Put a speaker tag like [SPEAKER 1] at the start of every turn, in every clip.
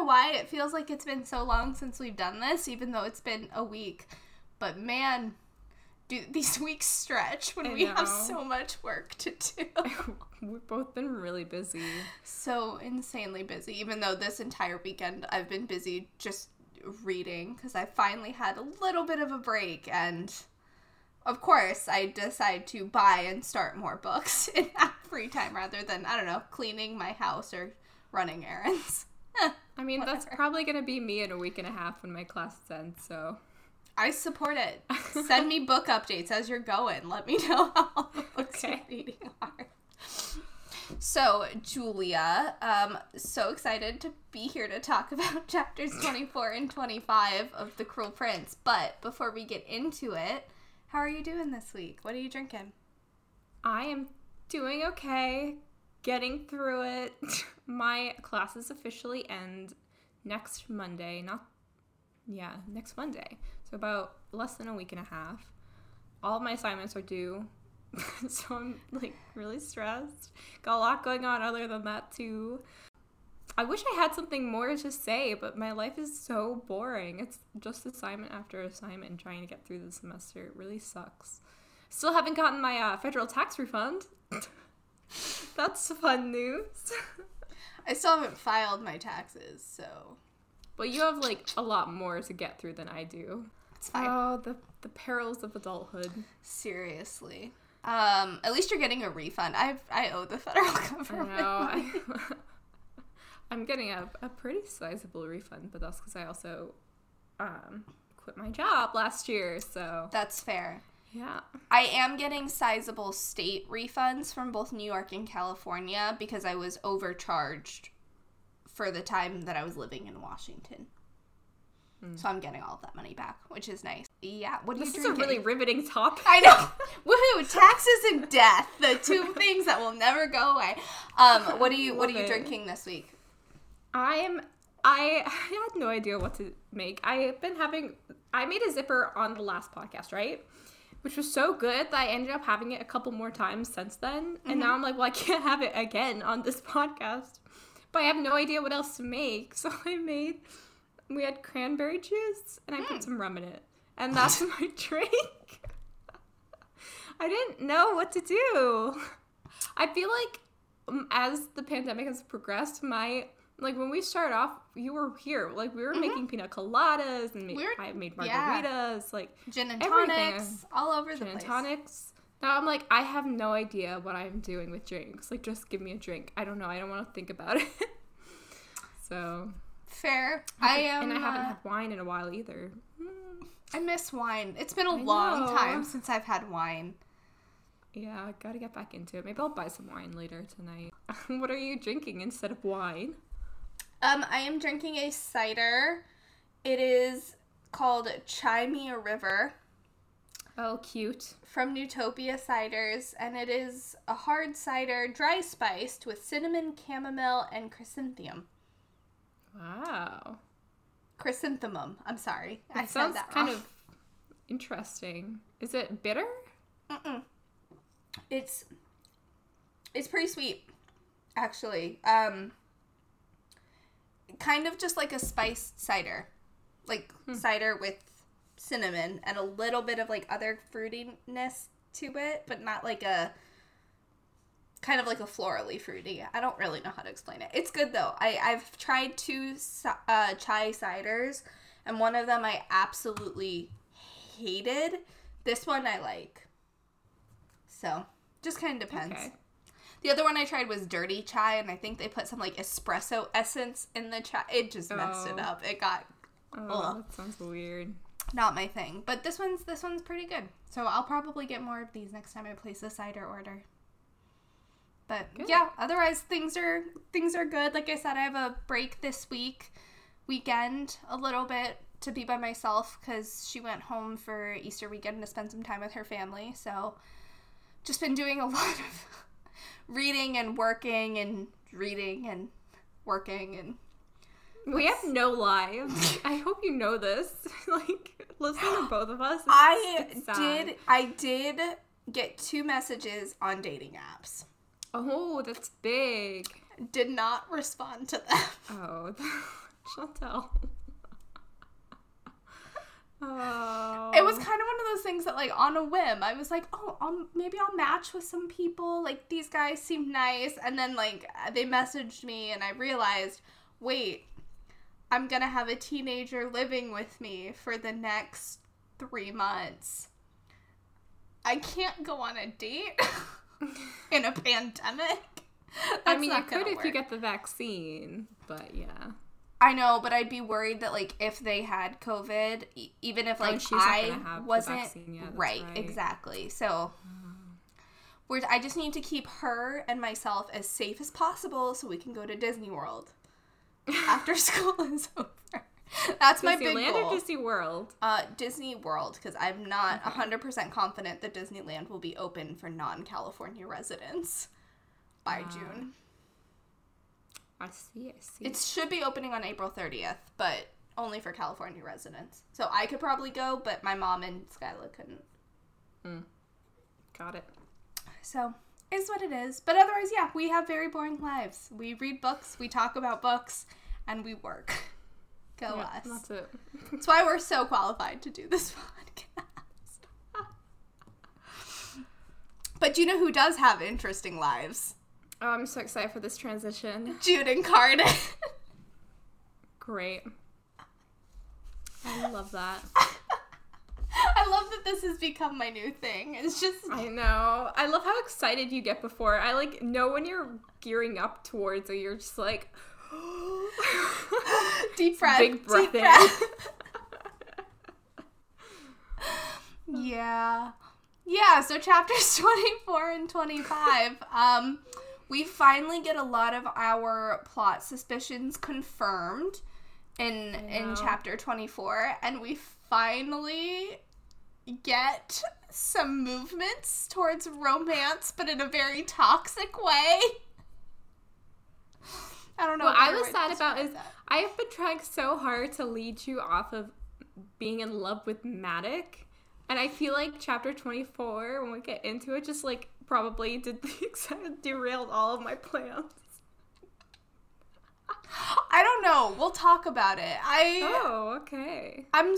[SPEAKER 1] know why it feels like it's been so long since we've done this, even though it's been a week. But man, do these weeks stretch when
[SPEAKER 2] I
[SPEAKER 1] we have so much work to do.
[SPEAKER 2] We've both been really busy.
[SPEAKER 1] so insanely busy, even though this entire weekend I've been busy just reading because I finally had a little bit of a break and of course I decide to buy and start more books in that free time rather than I don't know cleaning my house or running errands.
[SPEAKER 2] I mean, that's probably going to be me in a week and a half when my class ends, so.
[SPEAKER 1] I support it. Send me book updates as you're going. Let me know how the books
[SPEAKER 2] Okay.
[SPEAKER 1] you're reading are. So, Julia, um, so excited to be here to talk about chapters 24 and 25 of The Cruel Prince. But before we get into it, how are you doing this week? What are you drinking?
[SPEAKER 2] I am doing okay, getting through it. My classes officially end next Monday. Not, yeah, next Monday. So about less than a week and a half. All of my assignments are due. so I'm like really stressed. Got a lot going on other than that too. I wish I had something more to say, but my life is so boring. It's just assignment after assignment trying to get through the semester. It really sucks. Still haven't gotten my uh, federal tax refund. That's fun news.
[SPEAKER 1] I still haven't filed my taxes, so
[SPEAKER 2] but you have like a lot more to get through than I do.
[SPEAKER 1] it's fine.
[SPEAKER 2] Oh, the the perils of adulthood.
[SPEAKER 1] Seriously. Um, at least you're getting a refund. I I owe the federal government.
[SPEAKER 2] I know. I'm getting a, a pretty sizable refund, but that's because I also um, quit my job last year. So
[SPEAKER 1] That's fair.
[SPEAKER 2] Yeah.
[SPEAKER 1] I am getting sizable state refunds from both New York and California because I was overcharged for the time that I was living in Washington. So I'm getting all of that money back, which is nice. Yeah, what are you drinking?
[SPEAKER 2] This is a really riveting topic.
[SPEAKER 1] I know. Woohoo! Taxes and death, the two things that will never go away. Um, what are you What are you
[SPEAKER 2] it.
[SPEAKER 1] drinking this week?
[SPEAKER 2] I am. I had no idea what to make. I have been having. I made a zipper on the last podcast, right? Which was so good that I ended up having it a couple more times since then. And now I'm like, well, I can't have it again on this podcast. But I have no idea what else to make. So I made. We had cranberry juice and I put some rum in it. And that's my drink. I didn't know what to do. I feel like um, as the pandemic has progressed, my like when we started off, you were here. Like we were making pina coladas and ma-
[SPEAKER 1] We're-
[SPEAKER 2] I made
[SPEAKER 1] yeah.
[SPEAKER 2] margaritas, like
[SPEAKER 1] Gin and
[SPEAKER 2] Everything.
[SPEAKER 1] tonics, all over the
[SPEAKER 2] gin and
[SPEAKER 1] place.
[SPEAKER 2] tonics. Now I'm like, I have no idea what I'm doing with drinks. Like, just give me a drink. I don't know. I don't want to think about it. so
[SPEAKER 1] Fair. I am.
[SPEAKER 2] and I haven't
[SPEAKER 1] uh,
[SPEAKER 2] had wine in a while either. Mm,
[SPEAKER 1] I miss wine. It's been a
[SPEAKER 2] I
[SPEAKER 1] long
[SPEAKER 2] know.
[SPEAKER 1] time since I've had wine.
[SPEAKER 2] Yeah, I gotta get back into it. Maybe I'll buy some wine later tonight. what are you drinking instead of wine?
[SPEAKER 1] Um, I am drinking a cider. It is called Chai Me a River
[SPEAKER 2] Oh, cute.
[SPEAKER 1] from Newtopia Ciders, and it is a hard cider, dry spiced with cinnamon, chamomile, and chrysanthemum.
[SPEAKER 2] Wow.
[SPEAKER 1] Chrysanthemum. I'm sorry, I
[SPEAKER 2] It
[SPEAKER 1] said
[SPEAKER 2] sounds
[SPEAKER 1] that
[SPEAKER 2] kind
[SPEAKER 1] wrong.
[SPEAKER 2] of interesting. Is it bitter?
[SPEAKER 1] Mm-mm. It's it's pretty sweet, actually. Um, kind of just like a spiced cider, like cider with cinnamon and a little bit of like other fruitiness to it, but not like a kind of like a florally fruity. I don't really know how to explain it. It's good though. I I've tried two uh, chai ciders, and one of them I absolutely hated. This one I like. So just kind of depends.
[SPEAKER 2] Okay.
[SPEAKER 1] The other one I tried was dirty chai, and I think they put some like espresso essence in the chai. It just messed it
[SPEAKER 2] Oh.
[SPEAKER 1] up. It got
[SPEAKER 2] Oh,
[SPEAKER 1] Ugh.
[SPEAKER 2] that sounds weird.
[SPEAKER 1] not my thing. But this one's this one's pretty good. So I'll probably get more of these next time I place a cider order. But
[SPEAKER 2] Good.
[SPEAKER 1] yeah, otherwise things are things are good. Like I said, I have a break this week, weekend a little bit to be by myself because she went home for Easter weekend to spend some time with her family. So just been doing a lot of reading and working and reading and working and
[SPEAKER 2] We have no lives. I hope you know this. like listening to both of us.
[SPEAKER 1] I did I did get two messages on dating apps.
[SPEAKER 2] Oh, that's big.
[SPEAKER 1] Did not respond to them.
[SPEAKER 2] Oh, Chantel. Oh.
[SPEAKER 1] It was oh. kind of one of those things that like on a whim I was like, "Oh, I'll, maybe I'll match with some people. Like these guys seem nice." And then like they messaged me and I realized, "Wait, I'm going to have a teenager living with me for the next 3 months. I can't go on a date in a pandemic."
[SPEAKER 2] I
[SPEAKER 1] That's
[SPEAKER 2] mean, you could if you get the vaccine, but yeah.
[SPEAKER 1] I know, but I'd be worried that like if they had COVID, e- even if
[SPEAKER 2] Oh,
[SPEAKER 1] like
[SPEAKER 2] she's
[SPEAKER 1] I
[SPEAKER 2] have
[SPEAKER 1] wasn't
[SPEAKER 2] yet,
[SPEAKER 1] right,
[SPEAKER 2] right.
[SPEAKER 1] exactly. So we're I just need to keep her and myself as safe as possible so we can go to Disney World after school is over. That's my big
[SPEAKER 2] Disneyland
[SPEAKER 1] goal.
[SPEAKER 2] or Disney World?
[SPEAKER 1] uh, Disney World because I'm not 100% confident that Disneyland will be open for non-California residents by
[SPEAKER 2] Ah.
[SPEAKER 1] June.
[SPEAKER 2] I see. I see.
[SPEAKER 1] It should be opening on April 30th, but only for California residents. So I could probably go, but my mom and Skyla couldn't. Mm.
[SPEAKER 2] got it.
[SPEAKER 1] So is what it is. But otherwise, yeah, we have very boring lives. We read books, we talk about books, and we work. Go
[SPEAKER 2] Yeah,
[SPEAKER 1] us.
[SPEAKER 2] that's it.
[SPEAKER 1] That's why we're so qualified to do this podcast. but you know who does have interesting lives?
[SPEAKER 2] Oh, I'm so excited for this transition.
[SPEAKER 1] Jude Incarnate.
[SPEAKER 2] Great. I love that.
[SPEAKER 1] I love that this has become my new thing. It's just
[SPEAKER 2] I know. I love how excited you get before. I like know when you're gearing up towards it, you're just like
[SPEAKER 1] deep breath.
[SPEAKER 2] big breath
[SPEAKER 1] deep
[SPEAKER 2] in.
[SPEAKER 1] breath. yeah. Yeah, so chapters 24 and 25. Um we finally get a lot of our plot suspicions confirmed in in chapter 24 and we finally get some movements towards romance but in a very toxic way. I don't know.
[SPEAKER 2] What I was sad about is
[SPEAKER 1] that.
[SPEAKER 2] I have been trying so hard to lead you off of being in love with Madoc. And I feel like chapter 24, when we get into it, just like probably did the derailed all of my plans.
[SPEAKER 1] I don't know. We'll talk about it. I
[SPEAKER 2] Oh, okay.
[SPEAKER 1] I'm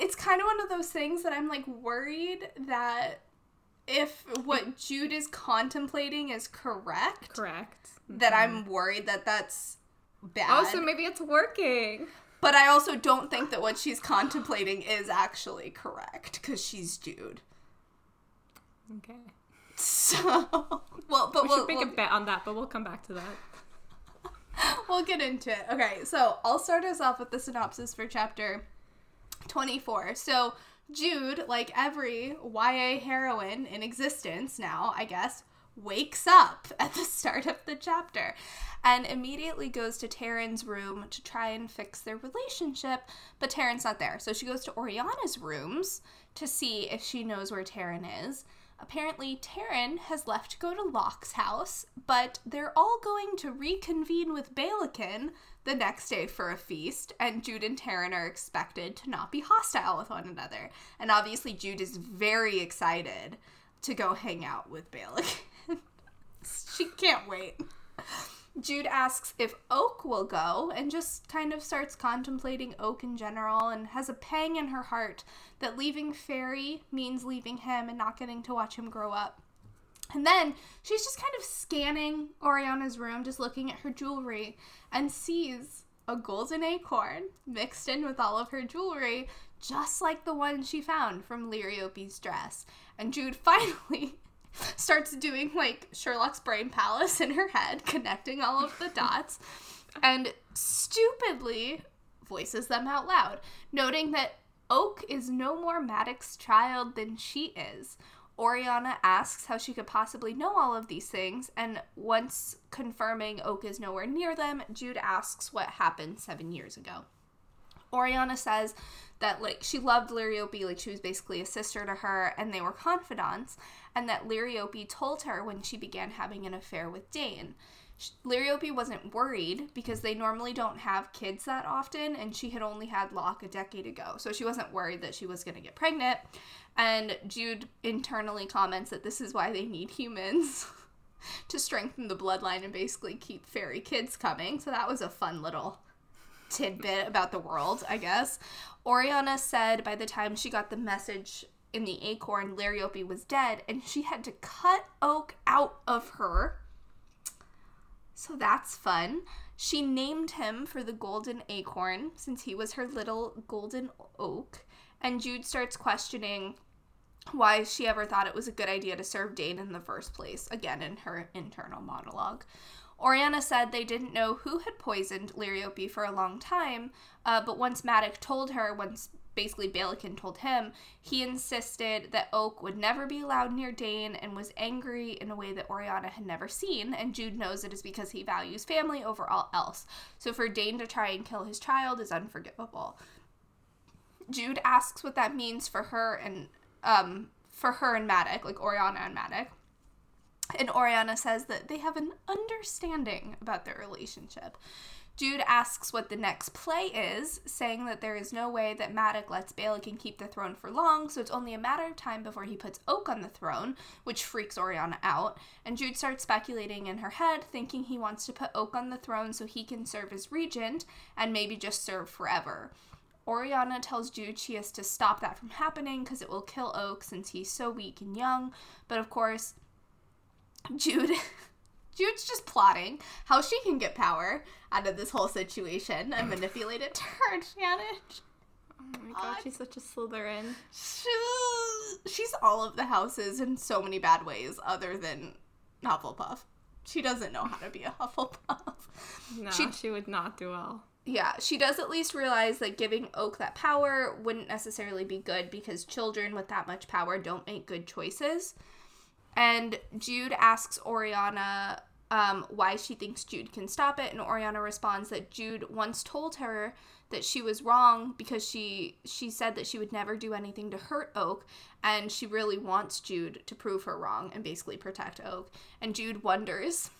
[SPEAKER 1] it's kind of one of those things that I'm like worried that if what mm-hmm. Jude is contemplating is correct,
[SPEAKER 2] Correct.
[SPEAKER 1] that I'm mm-hmm. worried that that's bad.
[SPEAKER 2] Oh, so maybe it's working.
[SPEAKER 1] but I also don't think that what she's contemplating is actually correct cuz she's Jude.
[SPEAKER 2] Okay.
[SPEAKER 1] So, well, but
[SPEAKER 2] We
[SPEAKER 1] we'll,
[SPEAKER 2] should make
[SPEAKER 1] we'll,
[SPEAKER 2] a bet on that, but we'll come back to that.
[SPEAKER 1] we'll get into it. Okay, so I'll start us off with the synopsis for chapter 24. So, Jude, like every YA heroine in existence now, I guess, wakes up at the start of the chapter and immediately goes to Taryn's room to try and fix their relationship, but Taryn's not there. So she goes to Oriana's rooms to see if she knows where Taryn is. Apparently, Taryn has left to go to Locke's house, but they're all going to reconvene with Balekin the next day for a feast, and Jude and Taryn are expected to not be hostile with one another. And obviously, Jude is very excited to go hang out with Balekin. she can't wait. Jude asks if Oak will go and just kind of starts contemplating Oak in general and has a pang in her heart that leaving Faerie means leaving him and not getting to watch him grow up. And then she's just kind of scanning Oriana's room, just looking at her jewelry, and sees a golden acorn mixed in with all of her jewelry, just like the one she found from Liriope's dress. And Jude finally starts doing like Sherlock's brain palace in her head, connecting all of the dots, and stupidly voices them out loud, noting that Oak is no more Madoc's child than she is. Oriana asks how she could possibly know all of these things, and once confirming Oak is nowhere near them, Jude asks what happened seven years ago. Oriana says that like she loved Liriope, like she was basically a sister to her, and they were confidants, and that Liriope told her when she began having an affair with Dain. Liriope wasn't worried because they normally don't have kids that often, and she had only had Locke a decade ago. So she wasn't worried that she was going to get pregnant. And Jude internally comments that this is why they need humans to strengthen the bloodline and basically keep fairy kids coming. So that was a fun little tidbit about the world, I guess. Oriana said by the time she got the message in the acorn, Liriope was dead, and she had to cut Oak out of her so that's fun. She named him for the golden acorn since he was her little golden oak. And Jude starts questioning why she ever thought it was a good idea to serve Dain in the first place, again in her internal monologue. Oriana said they didn't know who had poisoned Liriope for a long time, uh, but once Madoc told her, once basically Balekin told him, he insisted that Oak would never be allowed near Dain and was angry in a way that Oriana had never seen, and Jude knows it is because he values family over all else. So for Dain to try and kill his child is unforgivable. Jude asks what that means for her and um for her and Madoc, like Oriana and Madoc. And Oriana says that they have an understanding about their relationship. Jude asks what the next play is, saying that there is no way that Madoc lets Balekin keep the throne for long, so it's only a matter of time before he puts Oak on the throne, which freaks Oriana out. And Jude starts speculating in her head, thinking he wants to put Oak on the throne so he can serve as regent and maybe just serve forever. Oriana tells Jude she has to stop that from happening because it will kill Oak since he's so weak and young, but of course, Jude. Jude's just plotting how she can get power out of this whole situation and manipulate it to her advantage.
[SPEAKER 2] Oh my god, she's such a Slytherin.
[SPEAKER 1] She's all of the houses in so many bad ways, other than Hufflepuff. She doesn't know how to be a Hufflepuff.
[SPEAKER 2] No, she, she would not do well.
[SPEAKER 1] Yeah, she does at least realize that giving Oak that power wouldn't necessarily be good because children with that much power don't make good choices. And Jude asks Oriana um, why she thinks Jude can stop it, and Oriana responds that Jude once told her that she was wrong because she she said that she would never do anything to hurt Oak, and she really wants Jude to prove her wrong and basically protect Oak. And Jude wonders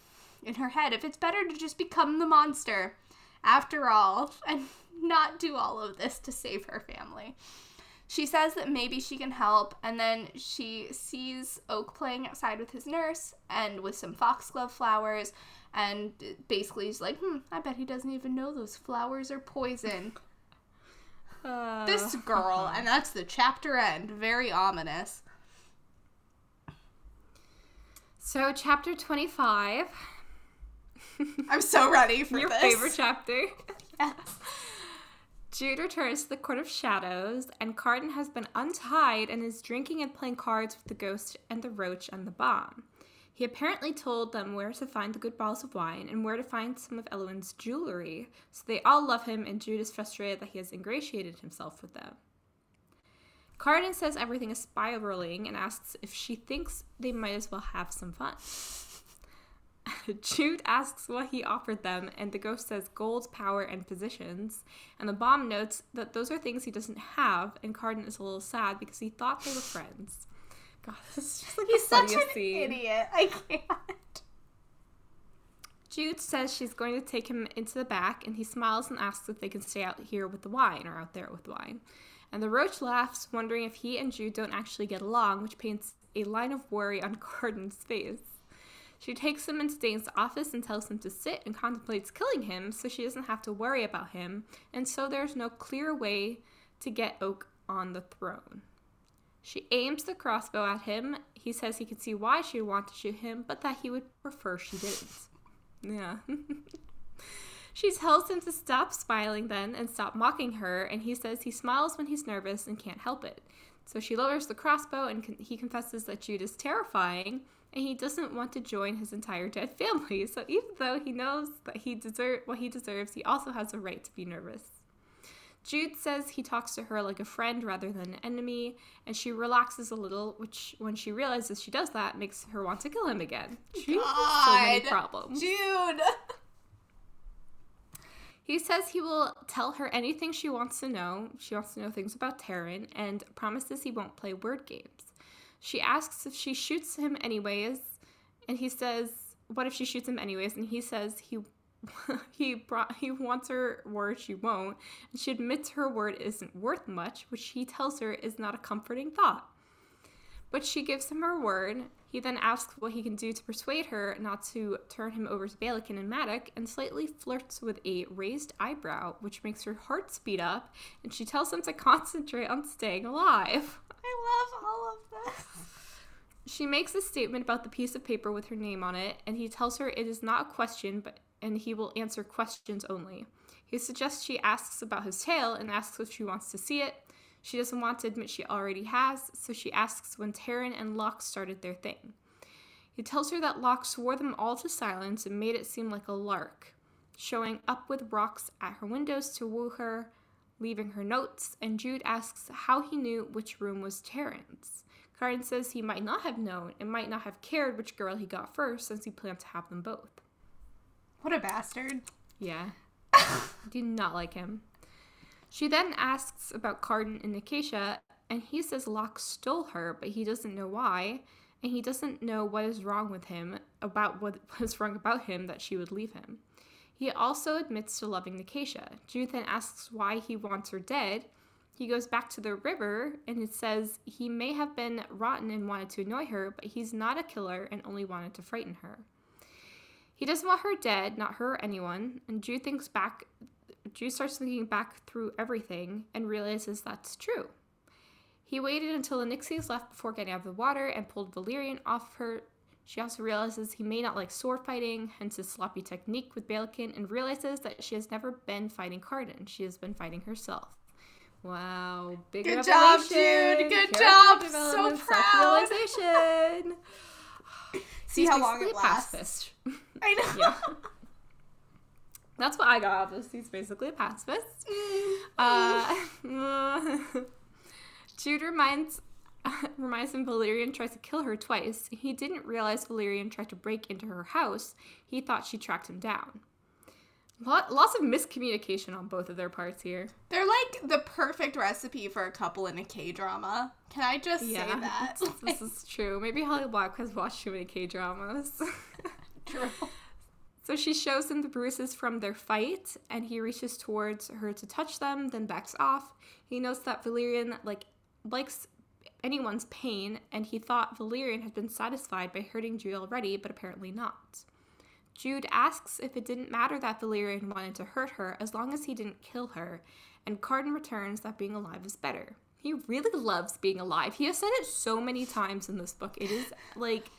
[SPEAKER 1] in her head if it's better to just become the monster after all and not do all of this to save her family. She says that maybe she can help, and then she sees Oak playing outside with his nurse and with some foxglove flowers, and basically he's like, hmm, I bet he doesn't even know those flowers are poison. Uh, this girl, and that's the chapter end. Very ominous.
[SPEAKER 2] So, chapter 25.
[SPEAKER 1] I'm so ready for
[SPEAKER 2] Your
[SPEAKER 1] this.
[SPEAKER 2] favorite chapter. Yes. Jude returns to the Court of Shadows, and Cardan has been untied and is drinking and playing cards with the ghost and the roach and the bomb. He apparently told them where to find the good bottles of wine and where to find some of Elwyn's jewelry, so they all love him, and Jude is frustrated that he has ingratiated himself with them. Cardan says everything is spiraling and asks if she thinks they might as well have some fun. Jude asks what he offered them, and the ghost says gold, power, and positions. And the bomb notes that those are things he doesn't have, and Cardan is a little sad because he thought they were friends. God, this is just like
[SPEAKER 1] He's such an scene. idiot. I can't.
[SPEAKER 2] Jude says she's going to take him into the back, and he smiles and asks if they can stay out here with the wine or out there with wine. And the roach laughs, wondering if he and Jude don't actually get along, which paints a line of worry on Cardan's face. She takes him into Dain's office and tells him to sit and contemplates killing him so she doesn't have to worry about him, and so there's no clear way to get Oak on the throne. She aims the crossbow at him. He says he can see why she would want to shoot him, but that he would prefer she didn't. Yeah. she tells him to stop smiling then and stop mocking her, and he says he smiles when he's nervous and can't help it. So she lowers the crossbow, and con- he confesses that Jude is terrifying, and he doesn't want to join his entire dead family. So even though he knows that he deserve what he deserves, he also has a right to be nervous. Jude says he talks to her like a friend rather than an enemy, and she relaxes a little, which, when she realizes she does that, makes her want to kill him again. Jude has so many problems.
[SPEAKER 1] Jude!
[SPEAKER 2] He says he will tell her anything she wants to know. She wants to know things about Taryn, and promises he won't play word games. She asks if she shoots him anyways, and he says what if she shoots him anyways? And he says he he brought he wants her word she won't, and she admits her word isn't worth much, which he tells her is not a comforting thought. But she gives him her word. He then asks what he can do to persuade her not to turn him over to Balekin and Madoc, and slightly flirts with a raised eyebrow, which makes her heart speed up, and she tells him to concentrate on staying alive.
[SPEAKER 1] I love all of this.
[SPEAKER 2] She makes a statement about the piece of paper with her name on it, and he tells her it is not a question, but and he will answer questions only. He suggests she asks about his tail and asks if she wants to see it. She doesn't want to admit she already has, so she asks when Taryn and Locke started their thing. He tells her that Locke swore them all to silence and made it seem like a lark, showing up with rocks at her windows to woo her, leaving her notes, and Jude asks how he knew which room was Taryn's. Cardan says he might not have known and might not have cared which girl he got first since he planned to have them both.
[SPEAKER 1] What a bastard.
[SPEAKER 2] Yeah. Do not like him. She then asks about Cardan and Nicasia, and he says Locke stole her, but he doesn't know why, and he doesn't know what is wrong with him, about what was wrong about him that she would leave him. He also admits to loving Nicasia. Jude then asks why he wants her dead. He goes back to the river and it says he may have been rotten and wanted to annoy her, but he's not a killer and only wanted to frighten her. He doesn't want her dead, not her or anyone, and Jude thinks back Jude starts thinking back through everything and realizes that's true. He waited until the Nixies left before getting out of the water and pulled Valerian off her. She also realizes he may not like sword fighting, hence his sloppy technique with Balekin, and realizes that she has never been fighting Cardan. She has been fighting herself. Wow, big
[SPEAKER 1] Good job. Jude. Good job. So proud.
[SPEAKER 2] self-realization.
[SPEAKER 1] See
[SPEAKER 2] He's
[SPEAKER 1] how long it lasts.
[SPEAKER 2] pacifist.
[SPEAKER 1] I know.
[SPEAKER 2] Yeah. That's what I got out of this. He's basically a pacifist. Uh, Jude reminds reminds him Valerian tries to kill her twice. He didn't realize Valerian tried to break into her house. He thought she tracked him down. Lot, lots of miscommunication on both of their parts here.
[SPEAKER 1] They're like the perfect recipe for a couple in a K drama. Can I just say that?
[SPEAKER 2] this is true. Maybe Holly Black has watched too many K dramas.
[SPEAKER 1] True.
[SPEAKER 2] So she shows him the bruises from their fight, and he reaches towards her to touch them, then backs off. He notes that Valerian like likes anyone's pain, and he thought Valerian had been satisfied by hurting Jude already, but apparently not. Jude asks if it didn't matter that Valerian wanted to hurt her as long as he didn't kill her, and Cardan returns that being alive is better. He really loves being alive. He has said it so many times in this book. It is like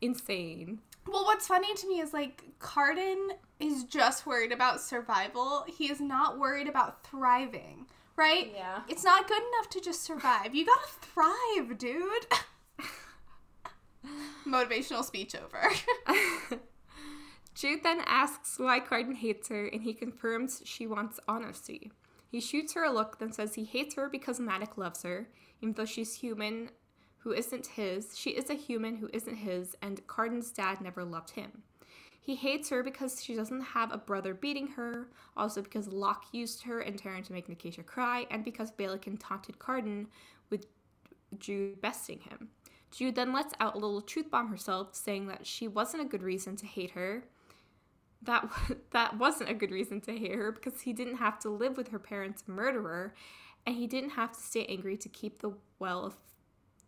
[SPEAKER 2] insane.
[SPEAKER 1] Well, what's funny to me is like Cardan is just worried about survival. He is not worried about thriving, right?
[SPEAKER 2] Yeah.
[SPEAKER 1] It's not good enough to just survive. You gotta thrive, dude. Motivational speech over.
[SPEAKER 2] Jude then asks why Cardan hates her, and he confirms she wants honesty. He shoots her a look, then says he hates her because Madoc loves her, even though she's human who isn't his. She is a human who isn't his, and Cardan's dad never loved him. He hates her because she doesn't have a brother beating her, also because Locke used her and Taryn to make Nicasia cry, and because Balekin taunted Cardan with Jude besting him. Jude then lets out a little truth bomb herself, saying that she wasn't a good reason to hate her. That that wasn't a good reason to hate her because he didn't have to live with her parents' murderer, and he didn't have to stay angry to keep the well of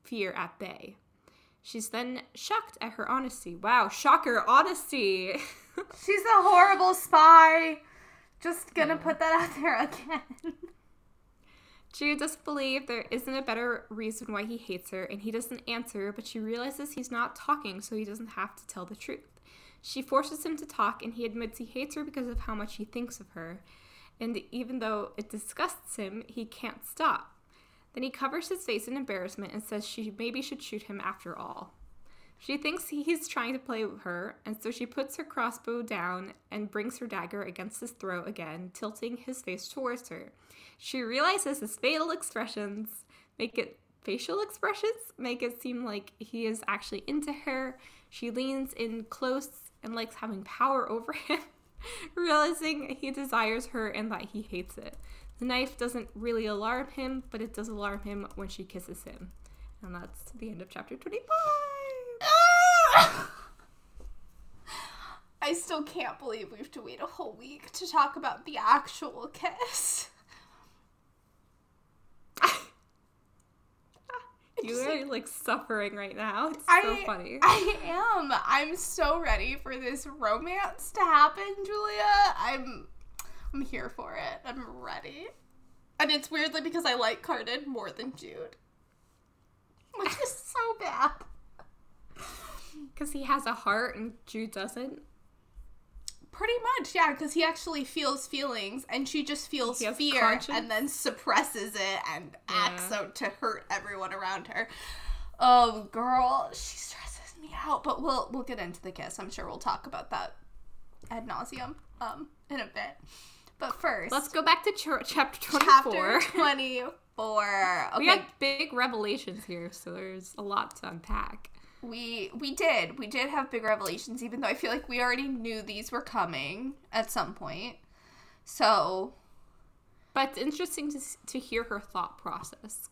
[SPEAKER 2] fear at bay. She's then shocked at her honesty. Wow, shocker, honesty.
[SPEAKER 1] She's a horrible spy. Just gonna put that out there again.
[SPEAKER 2] Jude doesn't believe there isn't a better reason why he hates her, and he doesn't answer, but she realizes he's not talking, so he doesn't have to tell the truth. She forces him to talk, and he admits he hates her because of how much he thinks of her. And even though it disgusts him, he can't stop. Then he covers his face in embarrassment and says she maybe should shoot him after all. She thinks he's trying to play with her, and so she puts her crossbow down and brings her dagger against his throat again, tilting his face towards her. She realizes his facial expressions make it facial expressions make it seem like he is actually into her. She leans in close and likes having power over him, realizing he desires her and that he hates it. The knife doesn't really alarm him, but it does alarm him when she kisses him. And that's the end of chapter 25.
[SPEAKER 1] I still can't believe we have to wait a whole week to talk about the actual kiss.
[SPEAKER 2] You are like suffering right now. It's so
[SPEAKER 1] I,
[SPEAKER 2] funny.
[SPEAKER 1] I am. I'm so ready for this romance to happen, Julia. I'm I'm here for it. I'm ready. And it's weirdly because I like Cardan more than Jude. Which is so bad.
[SPEAKER 2] Because he has a heart and Jude doesn't.
[SPEAKER 1] Pretty much, yeah, because he actually feels feelings and she just feels fear
[SPEAKER 2] conscience.
[SPEAKER 1] and then suppresses it and acts out to hurt everyone around her. Oh girl, she stresses me out. But we'll we'll get into the kiss. I'm sure we'll talk about that ad nauseum um in a bit. But first
[SPEAKER 2] Let's go back to ch- chapter 24.
[SPEAKER 1] chapter twenty four. Okay.
[SPEAKER 2] We had big revelations here, so there's a lot to unpack.
[SPEAKER 1] We we did. We did have big revelations, even though I feel like we already knew these were coming at some point. So
[SPEAKER 2] But it's interesting to, to hear her thought process.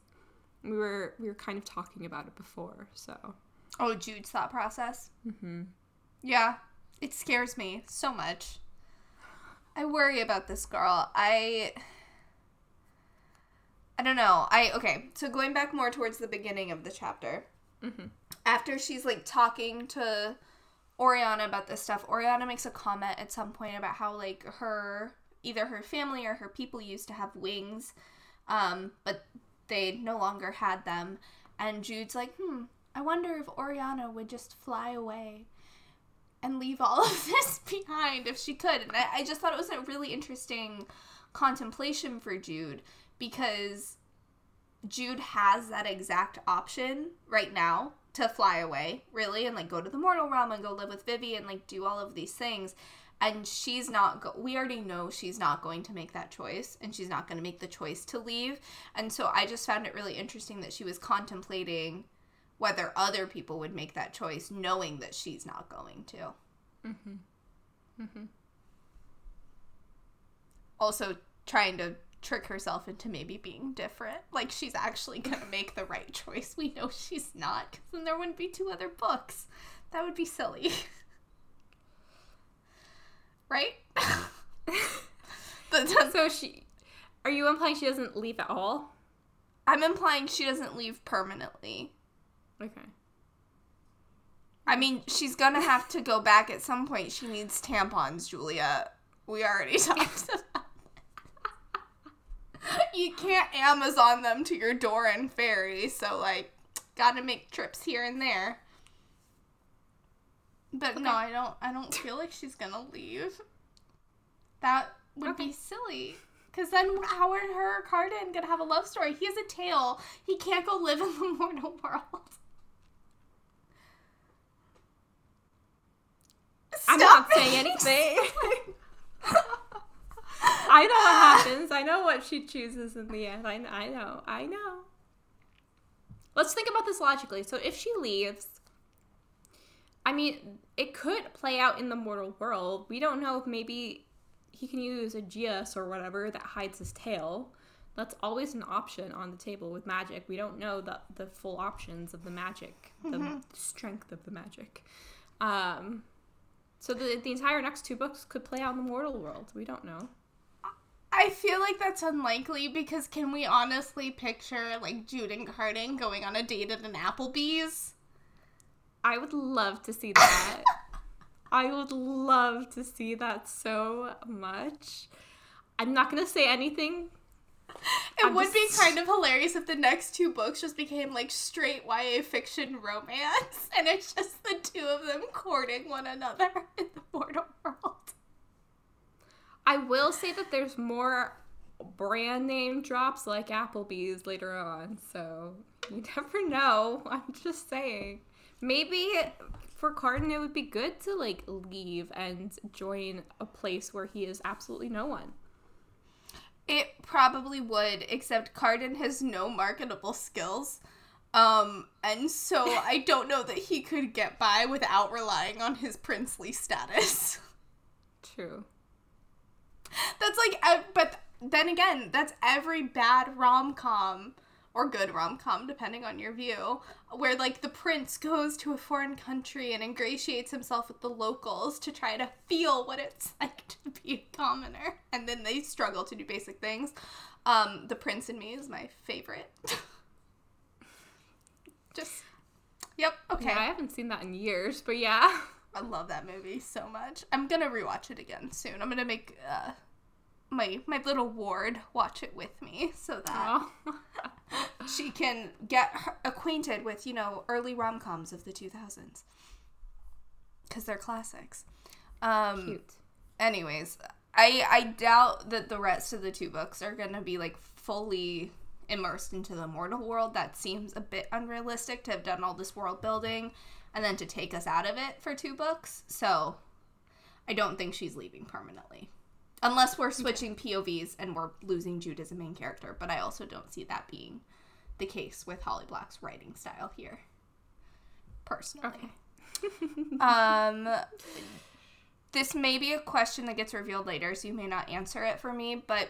[SPEAKER 2] We were we were kind of talking about it before, so
[SPEAKER 1] Oh, Jude's thought process. Mm-hmm. Yeah, it scares me so much. I worry about this girl. I. I don't know. I okay. So going back more towards the beginning of the chapter, after she's like talking to Oriana about this stuff, Oriana makes a comment at some point about how like her either her family or her people used to have wings, um, but they no longer had them. And Jude's like, hmm, I wonder if Oriana would just fly away and leave all of this behind if she could. And I, I just thought it was a really interesting contemplation for Jude because Jude has that exact option right now to fly away, really, and like go to the mortal realm and go live with Vivi and like do all of these things. And she's not, go- we already know she's not going to make that choice and she's not going to make the choice to leave. And so I just found it really interesting that she was contemplating whether other people would make that choice knowing that she's not going to. Mm-hmm. Mm-hmm. Also, trying to trick herself into maybe being different. Like she's actually going to make the right choice. We know she's not, because then there wouldn't be two other books. That would be silly. right?
[SPEAKER 2] so she are you implying she doesn't leave at all?
[SPEAKER 1] I'm implying she doesn't leave permanently.
[SPEAKER 2] Okay.
[SPEAKER 1] I mean, she's gonna have to go back at some point. She needs tampons, Julia. We already talked about that. You can't Amazon them to your door in Faerie, so like, gotta make trips here and there. But no, I don't. I don't feel like she's gonna leave. That would
[SPEAKER 2] Okay.
[SPEAKER 1] be silly. Cause then how are her Cardan gonna have a love story? He has a tail. He can't go live in the mortal world.
[SPEAKER 2] I'm not saying anything. I know what happens. I know what she chooses in the end. I, I know. I know. Let's think about this logically. So if she leaves, I mean, it could play out in the mortal world. We don't know if maybe he can use a Geas or whatever that hides his tail. That's always an option on the table with magic. We don't know the the full options of the magic, the strength of the magic. Um, so the the entire next two books could play out in the mortal world. We don't know.
[SPEAKER 1] I feel like that's unlikely because can we honestly picture like Jude and Cardan going on a date at an Applebee's?
[SPEAKER 2] I would love to see that. I would love to see that so much. I'm not gonna say anything.
[SPEAKER 1] It
[SPEAKER 2] I'm
[SPEAKER 1] would be kind of hilarious if the next two books just became like straight YA fiction romance and it's just the two of them courting one another in the mortal world.
[SPEAKER 2] I will say that there's more brand name drops like Applebee's later on, so you never know. I'm just saying. Maybe for Cardan it would be good to like leave and join a place where he is absolutely no one.
[SPEAKER 1] It probably would, except Cardan has no marketable skills. Um, and so I don't know that he could get by without relying on his princely status.
[SPEAKER 2] True.
[SPEAKER 1] That's like, but then again, that's every bad rom com or good rom com, depending on your view, where like the prince goes to a foreign country and ingratiates himself with the locals to try to feel what it's like to be a commoner, and then they struggle to do basic things. Um, the Prince and Me is my favorite. Just, yep, okay.
[SPEAKER 2] Yeah, I haven't seen that in years, but yeah.
[SPEAKER 1] I love that movie so much. I'm gonna rewatch it again soon. I'm gonna make uh, my my little ward watch it with me so that
[SPEAKER 2] Oh.
[SPEAKER 1] she can get acquainted with you know early rom coms of the 2000s because they're classics. Um,
[SPEAKER 2] Cute.
[SPEAKER 1] anyways, I I doubt that the rest of the two books are gonna be like fully immersed into the mortal world. That seems a bit unrealistic to have done all this world building and then to take us out of it for two books. So I don't think she's leaving permanently. Unless we're switching POVs and we're losing Jude as a main character, but I also don't see that being the case with Holly Black's writing style here. Personally.
[SPEAKER 2] Okay.
[SPEAKER 1] Um, this may be a question that gets revealed later, so you may not answer it for me, but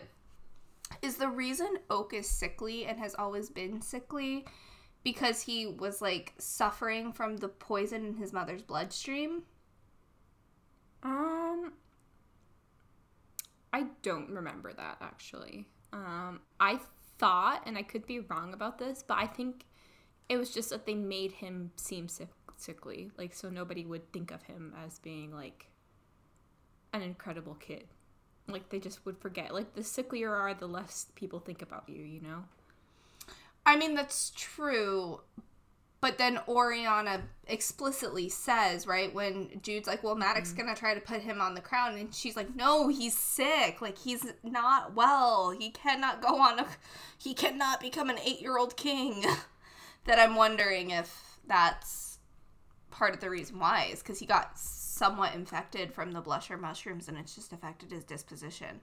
[SPEAKER 1] is the reason Oak is sickly and has always been sickly because he was like suffering from the poison in his mother's bloodstream?
[SPEAKER 2] Um, I don't remember that actually. Um, I thought, and I could be wrong about this, but I think it was just that they made him seem sick, sickly, like so nobody would think of him as being like an incredible kid. Like they just would forget. Like the sicklier are, the less people think about you. You know.
[SPEAKER 1] I mean, that's true. But then Oriana explicitly says, right, when Jude's like, well, Madoc mm. gonna try to put him on the crown, and she's like, no, he's sick. Like, he's not well. He cannot go on a. He cannot become an eight year old king. that I'm wondering if that's part of the reason why, is because he got somewhat infected from the blusher mushrooms and it's just affected his disposition.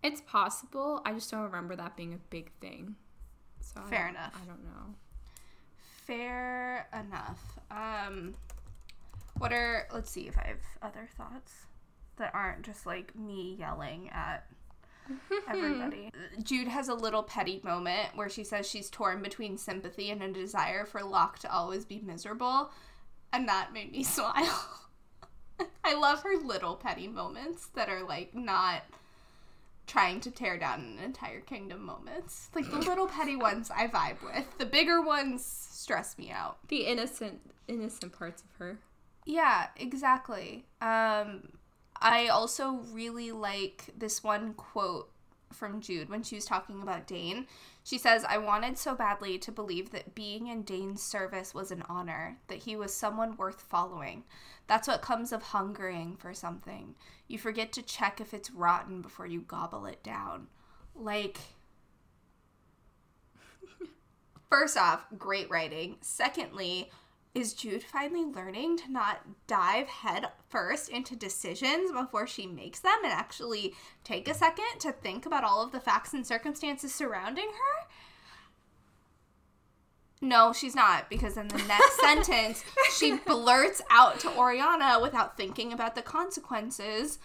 [SPEAKER 2] It's possible. I just don't remember that being a big thing. So
[SPEAKER 1] Fair
[SPEAKER 2] don't-
[SPEAKER 1] enough.
[SPEAKER 2] I don't know.
[SPEAKER 1] Fair enough. Um, what are let's see if I have other thoughts that aren't just like me yelling at everybody. Jude has a little petty moment where she says she's torn between sympathy and a desire for Locke to always be miserable, and that made me smile. I love her little petty moments that are like not trying to tear down an entire kingdom moments. Like the little petty ones I vibe with. The bigger ones stress me out.
[SPEAKER 2] The innocent, innocent parts of her.
[SPEAKER 1] Yeah, exactly. Um, I also really like this one quote from Jude when she was talking about Dain. She says, I wanted so badly to believe that being in Dain's service was an honor, that he was someone worth following. That's what comes of hungering for something. You forget to check if it's rotten before you gobble it down. Like, first off, great writing. Secondly, is Jude finally learning to not dive head first into decisions before she makes them and actually take a second to think about all of the facts and circumstances surrounding her? No, she's not, because in the next sentence, she blurts out to Oriana without thinking about the consequences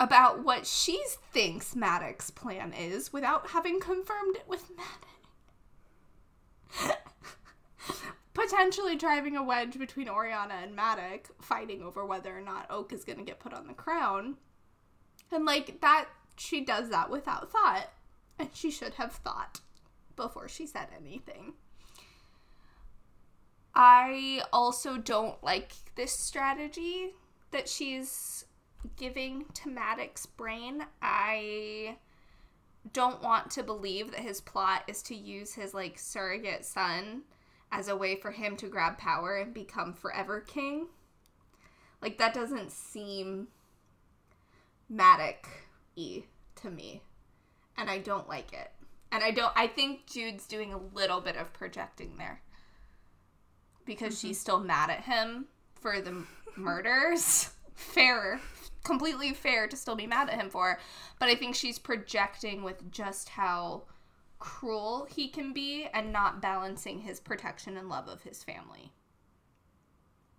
[SPEAKER 1] about what she thinks Madoc's plan is without having confirmed it with Madoc potentially driving a wedge between Oriana and Madoc, fighting over whether or not Oak is going to get put on the crown. And like that, she does that without thought. And she should have thought before she said anything. I also don't like this strategy that she's giving to Madoc's brain. I don't want to believe that his plot is to use his like surrogate son as a way for him to grab power and become forever king. Like that doesn't seem Madoc y to me. And I don't like it. And I don't I think Jude's doing a little bit of projecting there. Because she's mm-hmm. still mad at him for the murders. Fair. Completely fair to still be mad at him for. But I think she's projecting with just how cruel he can be and not balancing his protection and love of his family.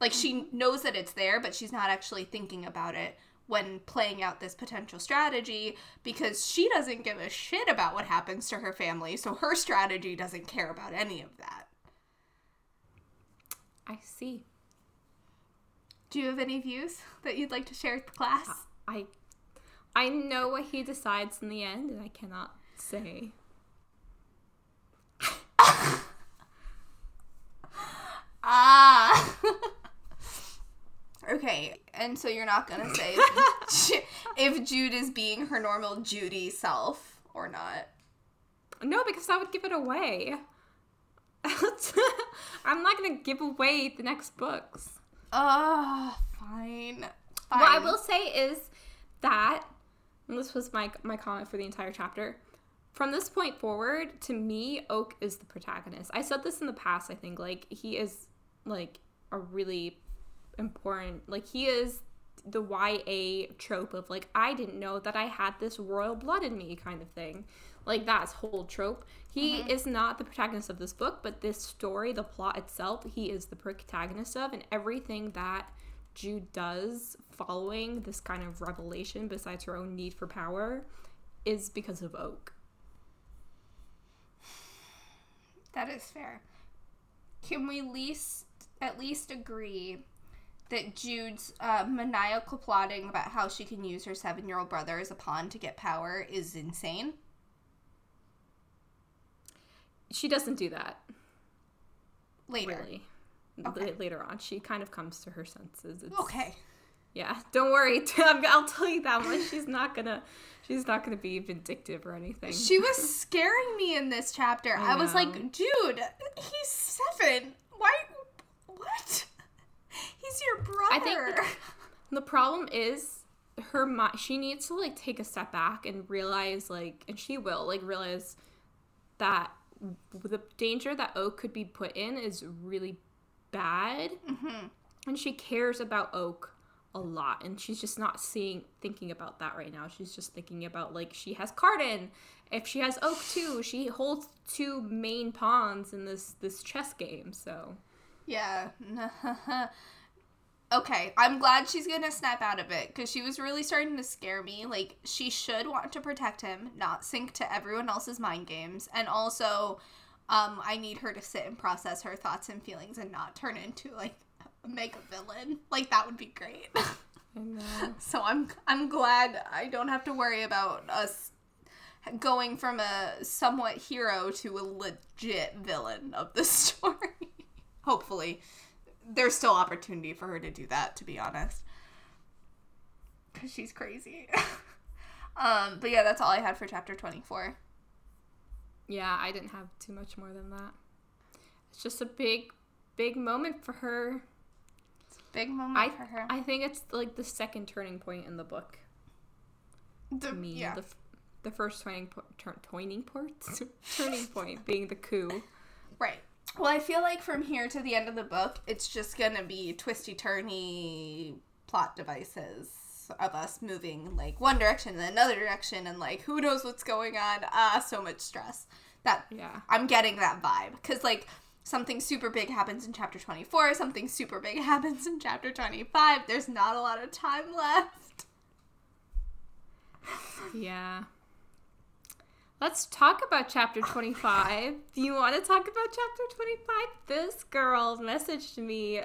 [SPEAKER 1] Like she knows that it's there, but she's not actually thinking about it when playing out this potential strategy because she doesn't give a shit about what happens to her family, so her strategy doesn't care about any of that.
[SPEAKER 2] I see.
[SPEAKER 1] Do you have any views that you'd like to share with the class?
[SPEAKER 2] I I know what he decides in the end and I cannot say.
[SPEAKER 1] Ah. okay, and so you're not gonna say if, Jude is being her normal Judy self or not.
[SPEAKER 2] No, because that would give it away. I'm not gonna give away the next books.
[SPEAKER 1] Oh, fine. fine.
[SPEAKER 2] What I will say is that and this was my my comment for the entire chapter. From this point forward, to me, Oak is the protagonist. I said this in the past, I think, like he is like a really important like he is the YA trope of like I didn't know that I had this royal blood in me kind of thing. Like that's whole trope. He
[SPEAKER 1] Mm-hmm.
[SPEAKER 2] is not the protagonist of this book, but this story, the plot itself, he is the protagonist of and everything that Jude does following this kind of revelation besides her own need for power is because of Oak.
[SPEAKER 1] That is fair. Can we least at least agree that Jude's uh, maniacal plotting about how she can use her seven-year-old brother as a pawn to get power is insane?
[SPEAKER 2] She doesn't do that.
[SPEAKER 1] Later.
[SPEAKER 2] Really.
[SPEAKER 1] Okay.
[SPEAKER 2] L- later on, she kind of comes to her senses. It's,
[SPEAKER 1] Okay.
[SPEAKER 2] Yeah, don't worry. I'll tell you that much. She's not gonna. She's not gonna be vindictive or anything.
[SPEAKER 1] She was scaring me in this chapter. I,
[SPEAKER 2] I
[SPEAKER 1] was like, dude, he's seven. Why? What? He's your brother.
[SPEAKER 2] I think the problem is her mind. She needs to like take a step back and realize, like, and she will like realize that the danger that Oak could be put in is really bad,
[SPEAKER 1] Mhm.
[SPEAKER 2] and she cares about Oak a lot and she's just not seeing thinking about that right now she's just thinking about like she has Cardan if she has Oak too she holds two main pawns in this this chess game so
[SPEAKER 1] Yeah. okay, I'm glad she's gonna snap out of it because she was really starting to scare me. Like, she should want to protect him, not sink to everyone else's mind games. And also, um, I need her to sit and process her thoughts and feelings and not turn into, like, a mega villain. Like, that would be great. so I'm I'm glad I don't have to worry about us going from a somewhat hero to a legit villain of the story. Hopefully, there's still opportunity for her to do that. To be honest, because she's crazy. um, but yeah, that's all I had for chapter twenty four.
[SPEAKER 2] yeah I didn't have too much more than that it's just a big big moment for her
[SPEAKER 1] Big moment
[SPEAKER 2] I
[SPEAKER 1] for her.
[SPEAKER 2] I think it's like the second turning point in the book
[SPEAKER 1] The-
[SPEAKER 2] to me
[SPEAKER 1] yeah.
[SPEAKER 2] the, the first turning po- turning point turning point being the coup
[SPEAKER 1] Right. Well, I feel like from here to the end of the book, it's just gonna be twisty turny plot devices of us moving like one direction and another direction, and like who knows what's going on. Ah, so much stress. That
[SPEAKER 2] yeah
[SPEAKER 1] I'm getting that vibe because like something super big happens in chapter 24, something super big happens in chapter 25. There's not a lot of time left.
[SPEAKER 2] Yeah. Let's talk about chapter 25. Do you want to talk about chapter 25? This girl messaged me,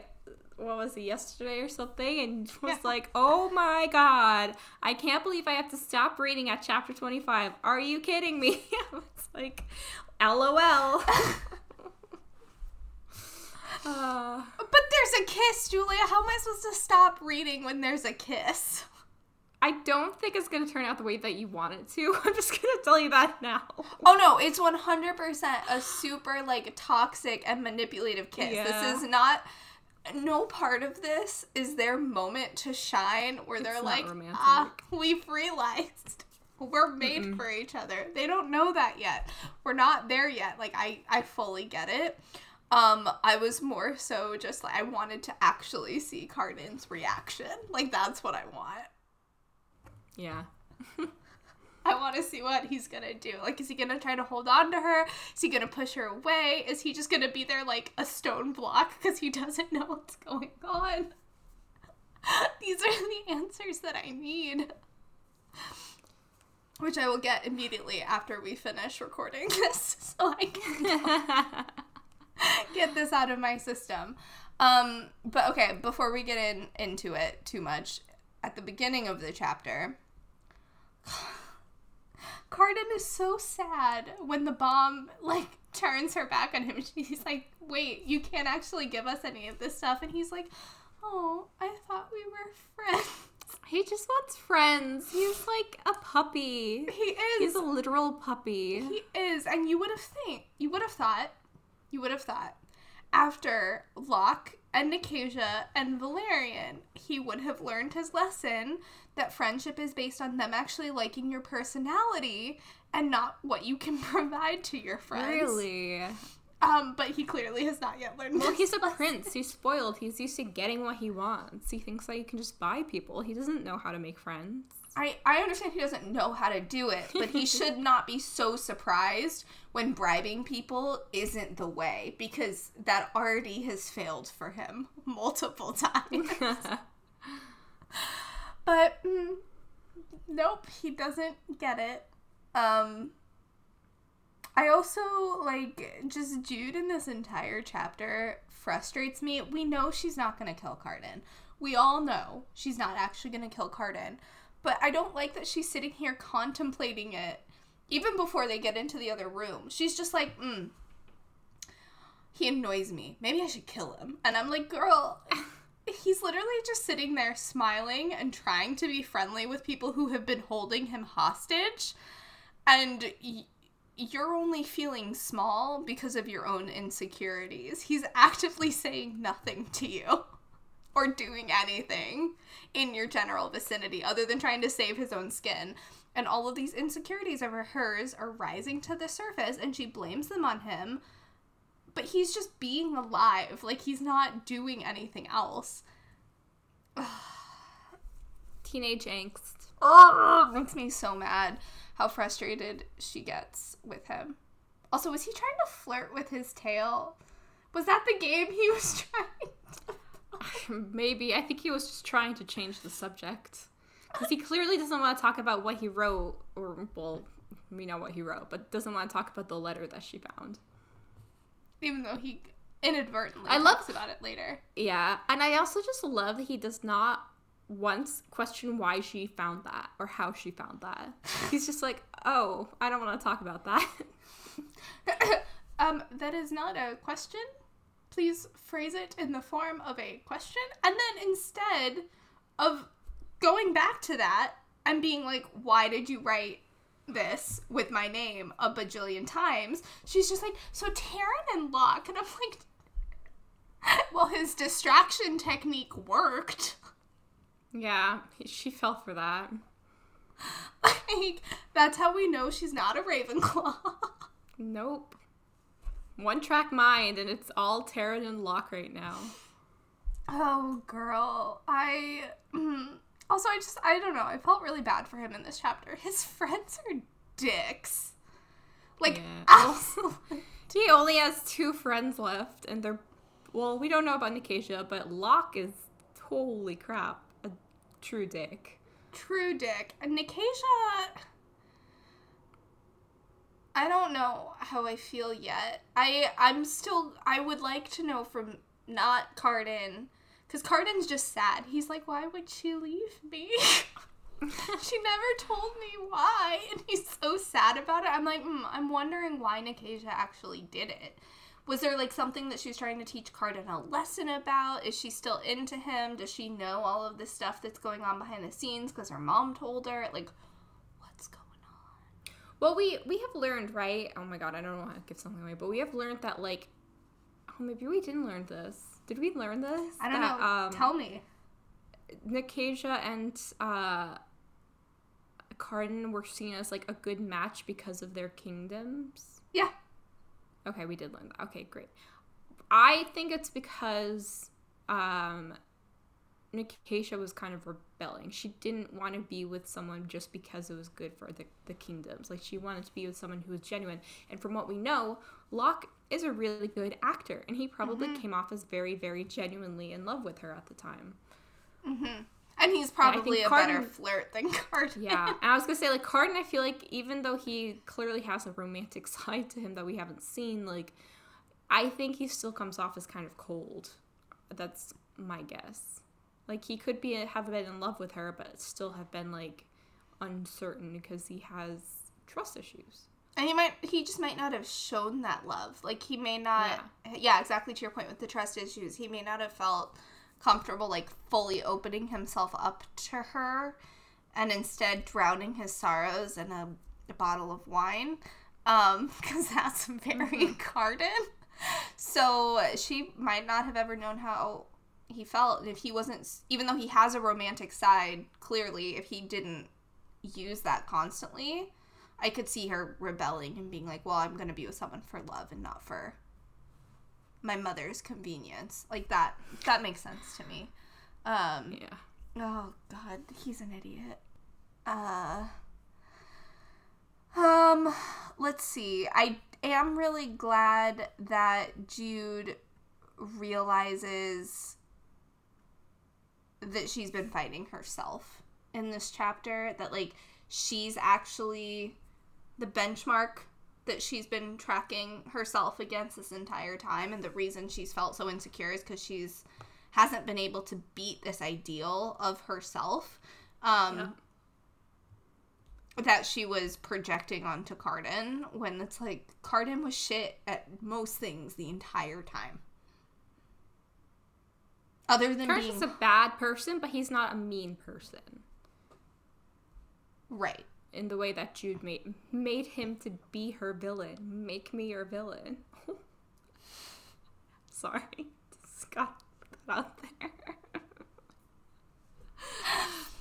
[SPEAKER 2] what was it, yesterday or something, and was
[SPEAKER 1] Yeah.
[SPEAKER 2] like, oh my god, I can't believe I have to stop reading at chapter 25. Are you kidding me? I was like, lol. uh,
[SPEAKER 1] But there's a kiss, Julia. How am I supposed to stop reading when there's a kiss?
[SPEAKER 2] I don't think it's going to turn out the way that you want it to. I'm just going to tell you that now.
[SPEAKER 1] Oh no, it's 100% a super like toxic and manipulative kiss.
[SPEAKER 2] Yeah.
[SPEAKER 1] This is not no part of this is their moment to shine where they're like, "Ah, we've realized we're made for each other." They don't know that yet. We're not there yet. Like I I fully get it. Um I was more so just like I wanted to actually see Cardan's reaction. Like that's what I want.
[SPEAKER 2] Yeah.
[SPEAKER 1] I want to see what he's gonna do. Like, is he gonna try to hold on to her? Is he gonna push her away? Is he just gonna be there like a stone block because he doesn't know what's going on? These are the answers that I need. Which I will get immediately after we finish recording this so I can get this out of my system. Um, but okay, before we get in into it too much, at the beginning of the chapter, Cardan is so sad when the bomb like turns her back on him. She's like, "Wait, you can't actually give us any of this stuff," and he's like, "Oh, I thought we were friends."
[SPEAKER 2] He just wants friends. He's like a puppy.
[SPEAKER 1] He is.
[SPEAKER 2] He's a literal puppy.
[SPEAKER 1] He is, and you would have think you would have thought, you would have thought, after Locke and Nicasia and Valerian, he would have learned his lesson that friendship is based on them actually liking your personality and not what you can provide to your friends.
[SPEAKER 2] Really?
[SPEAKER 1] Um, but he clearly has not yet learned.
[SPEAKER 2] Well, he's a prince. He's spoiled. He's used to getting what he wants. He thinks that he can just buy people. He doesn't know how to make friends.
[SPEAKER 1] I, I understand he doesn't know how to do it, but he should not be so surprised when bribing people isn't the way because that already has failed for him multiple times. But mm, nope, he doesn't get it. Um I also like just Jude in this entire chapter frustrates me. We know she's not going to kill Cardan. We all know she's not actually going to kill Cardan. But I don't like that she's sitting here contemplating it even before they get into the other room. She's just like, mm, he annoys me. Maybe I should kill him. And I'm like, girl, he's literally just sitting there smiling and trying to be friendly with people who have been holding him hostage. And y- you're only feeling small because of your own insecurities. He's actively saying nothing to you or doing anything in your general vicinity other than trying to save his own skin. And all of these insecurities of hers are rising to the surface, and she blames them on him. But he's just being alive. Like, he's not doing anything else.
[SPEAKER 2] Teenage angst.
[SPEAKER 1] Ugh, makes me so mad how frustrated she gets with him. Also, was he trying to flirt with his tail? Was that the game he was trying to
[SPEAKER 2] Maybe. I think he was just trying to change the subject. Because he clearly doesn't want to talk about what he wrote, or, well, we know what he wrote, but doesn't want to talk about the letter that she found.
[SPEAKER 1] Even though he inadvertently
[SPEAKER 2] I love-
[SPEAKER 1] about it later.
[SPEAKER 2] Yeah, and I also just love that he does not once question why she found that or how she found that. He's just like, oh, I don't want to talk about that.
[SPEAKER 1] um, that is not a question. Please phrase it in the form of a question. And then instead of going back to that and being like, why did you write this with my name a bajillion times? She's just like, so Taryn and Locke. And I'm like, well, his distraction technique worked.
[SPEAKER 2] yeah, she fell for that.
[SPEAKER 1] like, that's how we know she's not a Ravenclaw.
[SPEAKER 2] Nope. One track mind, and it's all Taryn and Locke right now.
[SPEAKER 1] Oh, girl. I. mm, Also, I just. I don't know. I felt really bad for him in this chapter. His friends are dicks. Like,
[SPEAKER 2] Yeah. He only has two friends left, and they're. Well, we don't know about Nicasia, but Locke is. Holy crap. A true dick.
[SPEAKER 1] True dick. And Nicasia. I don't know how I feel yet. I I'm still I would like to know from not Cardan cuz Cardan's just sad. He's like why would she leave me? she never told me why and he's so sad about it. I'm like, mm, I'm wondering why Nicasia actually did it. Was there like something that she's trying to teach Cardan a lesson about? Is she still into him? Does she know all of this stuff that's going on behind the scenes because her mom told her? Like, what's going on?
[SPEAKER 2] Well, we we have learned, right? Oh my god, I don't want to give something away, but we have learned that like, oh, maybe we didn't learn this. Did we learn this?
[SPEAKER 1] I don't
[SPEAKER 2] That,
[SPEAKER 1] know.
[SPEAKER 2] Um,
[SPEAKER 1] Tell me.
[SPEAKER 2] Nicasia and uh, Cardan were seen as like a good match because of their kingdoms.
[SPEAKER 1] Yeah.
[SPEAKER 2] Okay, we did learn that. Okay, great. I think it's because um, Nicasia was kind of rebelling. She didn't want to be with someone just because it was good for the, the kingdoms. Like, she wanted to be with someone who was genuine. And from what we know, Locke is a really good actor, and he probably came off as very, very genuinely in love with her at the time.
[SPEAKER 1] Mm-hmm. And he's probably a better flirt than Cardan.
[SPEAKER 2] Yeah, and I was gonna say like Cardan. I feel like even though he clearly has a romantic side to him that we haven't seen, like I think he still comes off as kind of cold. That's my guess. Like he could be have been in love with her, but still have been like uncertain because he has trust issues.
[SPEAKER 1] And he might he just might not have shown that love. Like he may not yeah. yeah, exactly to your point with the trust issues. He may not have felt comfortable like fully opening himself up to her and instead drowning his sorrows in a, a bottle of wine. Um, because that's very mm-hmm. So she might not have ever known how he felt if he wasn't even though he has a romantic side clearly if he didn't use that constantly i could see her rebelling and being like well i'm going to be with someone for love and not for my mother's convenience. Like that that makes sense to me. Um yeah. oh god he's an idiot. Uh um let's see. I am really glad that jude realizes that she's been fighting herself in this chapter that like she's actually the benchmark that she's been tracking herself against this entire time and the reason she's felt so insecure is because she's hasn't been able to beat this ideal of herself um yeah. that she was projecting onto Cardan when it's like Cardan was shit at most things the entire time
[SPEAKER 2] other than Karsh being a bad person, but he's not a mean person.
[SPEAKER 1] Right.
[SPEAKER 2] In the way that Jude made made him to be her villain. Make me your villain. Sorry. Just got that out there.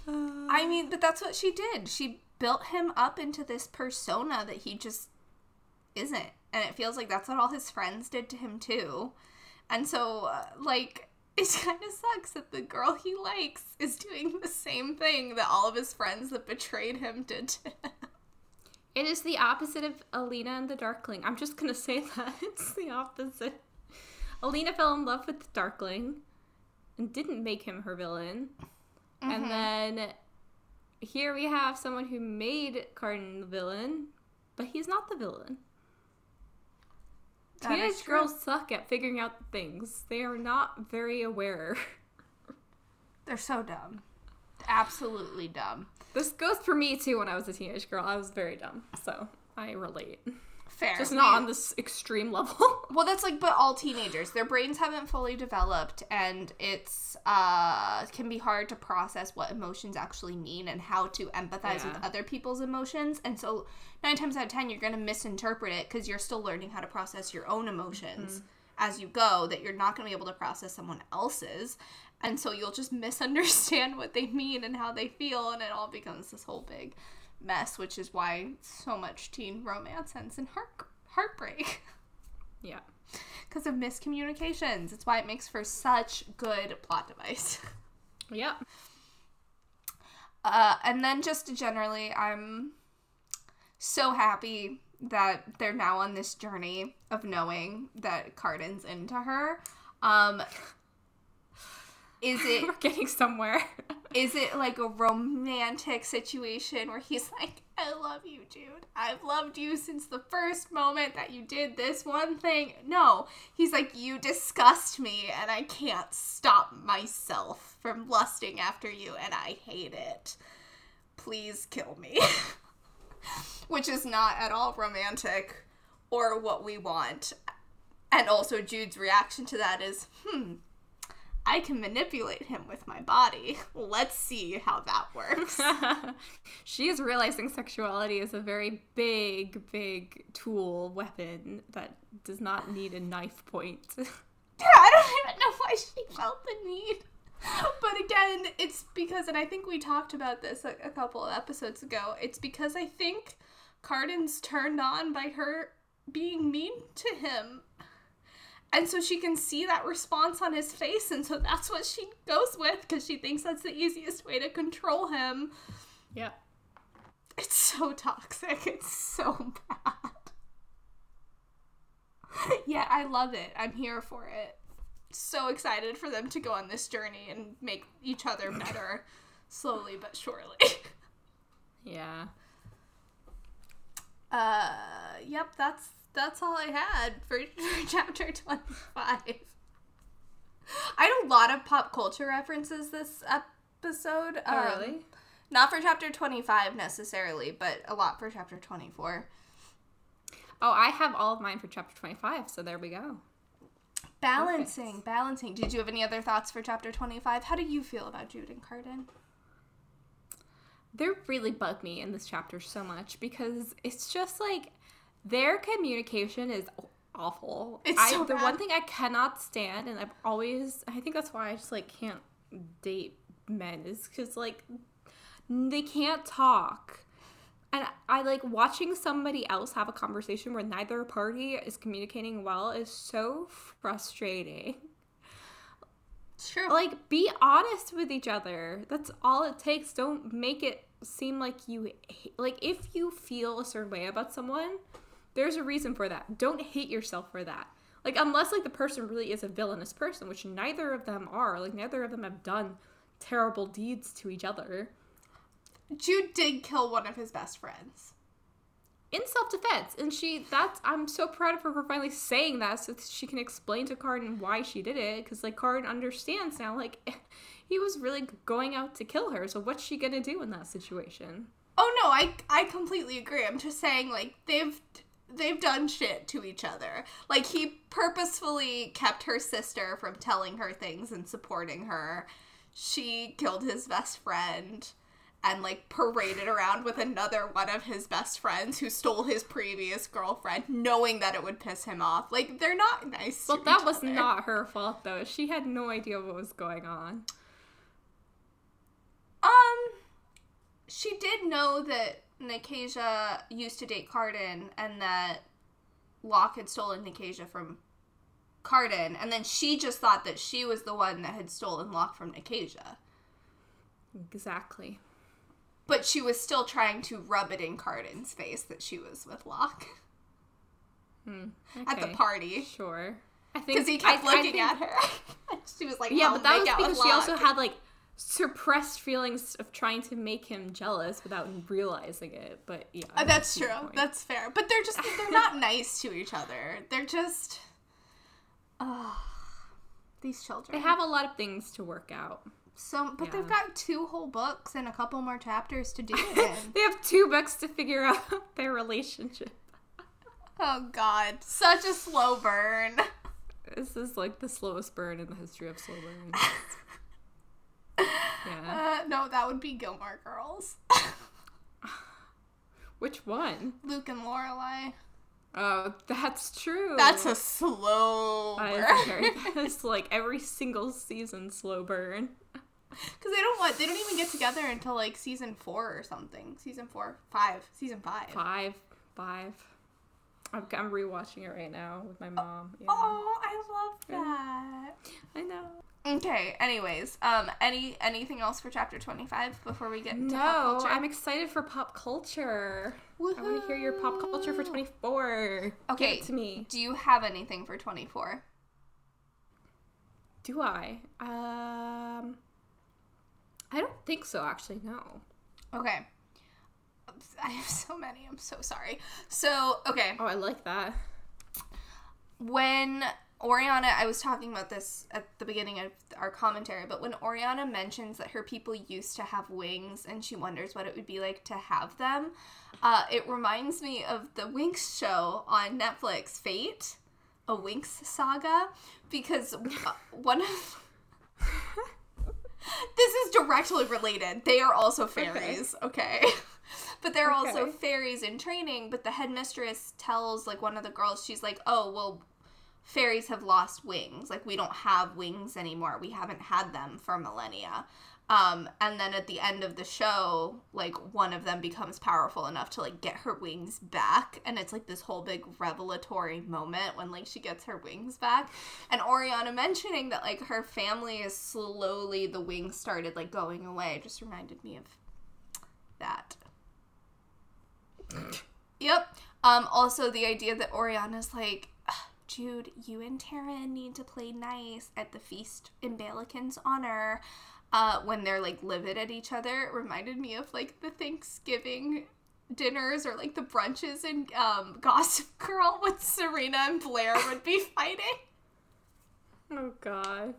[SPEAKER 1] I mean, but that's what she did. She built him up into this persona that he just isn't. And it feels like that's what all his friends did to him too. And so, uh, like, it kind of sucks that the girl he likes is doing the same thing that all of his friends that betrayed him did to him.
[SPEAKER 2] It is the opposite of Alina and the Darkling. I'm just gonna say that. It's the opposite. Alina fell in love with the Darkling and didn't make him her villain. Mm-hmm. And then here we have someone who made Cardan the villain, but he's not the villain. Teenage girls suck at figuring out things. They are not very aware.
[SPEAKER 1] They're so dumb. Absolutely dumb.
[SPEAKER 2] This goes for me too when I was a teenage girl. I was very dumb. So I relate. Fair. Just not on this extreme level.
[SPEAKER 1] well, that's like, but all teenagers, their brains haven't fully developed, and it's uh can be hard to process what emotions actually mean and how to empathize yeah. with other people's emotions. And so, nine times out of ten, you're gonna misinterpret it because you're still learning how to process your own emotions mm-hmm. as you go. That you're not gonna be able to process someone else's, and so you'll just misunderstand what they mean and how they feel, and it all becomes this whole big mess, which is why so much teen romance ends in heart heartbreak.
[SPEAKER 2] Yeah.
[SPEAKER 1] Because of miscommunications. It's why it makes for such good plot device.
[SPEAKER 2] Yeah.
[SPEAKER 1] Uh, and then just generally, I'm so happy that they're now on this journey of knowing that Cardan's into her. Um, is it
[SPEAKER 2] we're getting somewhere?
[SPEAKER 1] is it like a romantic situation where he's like, I love you, Jude. I've loved you since the first moment that you did this one thing. No, he's like, You disgust me, and I can't stop myself from lusting after you, and I hate it. Please kill me. Which is not at all romantic or what we want. And also, Jude's reaction to that is, Hmm, I can manipulate him with my body. Let's see how that works.
[SPEAKER 2] she is realizing sexuality is a very big, big tool, weapon that does not need a knife point.
[SPEAKER 1] yeah, I don't even know why she felt the need. But again, it's because, and I think we talked about this a, a couple of episodes ago, it's because I think Cardan's turned on by her being mean to him and so she can see that response on his face, and so that's what she goes with because she thinks that's the easiest way to control him.
[SPEAKER 2] Yeah.
[SPEAKER 1] It's so toxic. It's so bad. yeah, I love it. I'm here for it. so excited for them to go on this journey and make each other better slowly but surely.
[SPEAKER 2] Yeah.
[SPEAKER 1] Uh, yep, that's that's all I had for, for chapter 25. I had a lot of pop culture references this episode.
[SPEAKER 2] Oh,
[SPEAKER 1] um,
[SPEAKER 2] really?
[SPEAKER 1] Not for chapter 25 necessarily, but a lot for chapter 24.
[SPEAKER 2] Oh, I have all of mine for chapter 25, so there we go.
[SPEAKER 1] Balancing, balancing. Did you have any other thoughts for chapter 25? How do you feel about Jude and Cardan?
[SPEAKER 2] They really bug me in this chapter so much because it's just like their communication is awful.
[SPEAKER 1] It's
[SPEAKER 2] I,
[SPEAKER 1] so
[SPEAKER 2] the
[SPEAKER 1] bad.
[SPEAKER 2] one thing I cannot stand, and I've always, I think that's why I just like can't date men, is because like they can't talk. And I like watching somebody else have a conversation where neither party is communicating well is so frustrating.
[SPEAKER 1] It's true.
[SPEAKER 2] Like, be honest with each other. That's all it takes. Don't make it seem like you like if you feel a certain way about someone, there's a reason for that. Don't hate yourself for that. Like unless like the person really is a villainous person, which neither of them are. Like neither of them have done terrible deeds to each other.
[SPEAKER 1] Jude did kill one of his best friends.
[SPEAKER 2] in self-defense and she that's i'm so proud of her for finally saying that so she can explain to Cardan why she did it because like Cardan understands now like he was really going out to kill her so what's she gonna do in that situation
[SPEAKER 1] Oh no, I I completely agree. I'm just saying like they've they've done shit to each other. Like he purposefully kept her sister from telling her things and supporting her. She killed his best friend and like paraded around with another one of his best friends who stole his previous girlfriend knowing that it would piss him off. Like they're not nice.
[SPEAKER 2] well that was
[SPEAKER 1] other.
[SPEAKER 2] not her fault though she had no idea what was going on
[SPEAKER 1] Um, she did know that Nicasia used to date Cardan and that Locke had stolen Nicasia from Cardan, and then she just thought that she was the one that had stolen Locke from Nicasia.
[SPEAKER 2] exactly
[SPEAKER 1] But she was still trying to rub it in Cardan's face that she was with Locke
[SPEAKER 2] hmm.
[SPEAKER 1] at the party.
[SPEAKER 2] sure i think
[SPEAKER 1] Because he kept
[SPEAKER 2] I- I
[SPEAKER 1] looking
[SPEAKER 2] think-
[SPEAKER 1] at her. she was like,
[SPEAKER 2] yeah
[SPEAKER 1] "I'll
[SPEAKER 2] but that was because she also had like suppressed feelings of trying to make him jealous without realizing it but yeah
[SPEAKER 1] Uh, that's true. That's fair. But they're just they're not nice to each other. They're just oh, these children.
[SPEAKER 2] They have a lot of things to work out.
[SPEAKER 1] so but they've got two whole books and a couple more chapters to do
[SPEAKER 2] they have two books to figure out their relationship.
[SPEAKER 1] oh god. Such a slow burn.
[SPEAKER 2] This is like the slowest burn in the history of slow burns. Yeah.
[SPEAKER 1] Uh, no, that would be Gilmore Girls.
[SPEAKER 2] Which one?
[SPEAKER 1] Luke and Lorelai.
[SPEAKER 2] Oh, that's true.
[SPEAKER 1] That's a slow burn.
[SPEAKER 2] a very, that is like every single season slow burn.
[SPEAKER 1] Because they don't what they don't even get together until like season four or something. Season four, five, season five.
[SPEAKER 2] Five, five. I'm, I'm rewatching it right now with my mom. Yeah.
[SPEAKER 1] Oh, I love that.
[SPEAKER 2] I know.
[SPEAKER 1] Okay. Anyways, um, any anything else for chapter twenty five before we get into pop
[SPEAKER 2] No,
[SPEAKER 1] culture?
[SPEAKER 2] I'm excited for pop culture. I want to hear your pop culture for 24.
[SPEAKER 1] Okay.
[SPEAKER 2] Give it to me.
[SPEAKER 1] Do you have anything for twenty four?
[SPEAKER 2] Do I? Um, I don't think so. Actually, no.
[SPEAKER 1] Okay. I have so many. I'm so sorry. So okay,
[SPEAKER 2] Oh, I like that.
[SPEAKER 1] when Oriana, I was talking about this at the beginning of our commentary, but when Oriana mentions that her people used to have wings and she wonders what it would be like to have them, uh, it reminds me of the Winx show on Netflix, Fate, a Winx saga, because uh, one of. this is directly related. They are also fairies, okay? but they're also fairies in training, but the headmistress tells like one of the girls, she's like, "Oh, well, fairies have lost wings. Like we don't have wings anymore. We haven't had them for millennia." Um, and then at the end of the show, like one of them becomes powerful enough to like get her wings back, and it's like this whole big revelatory moment when like she gets her wings back. And Oriana mentioning that like her family is slowly the wings started like going away just reminded me of that. Yep. Um, also, the idea that Oriana's like, Jude, you and Taryn need to play nice at the feast in Balekin's honor. Uh, when they're like livid at each other, it reminded me of like the Thanksgiving dinners or like the brunches in um, Gossip Girl when Serena and Blair would be fighting.
[SPEAKER 2] Oh god.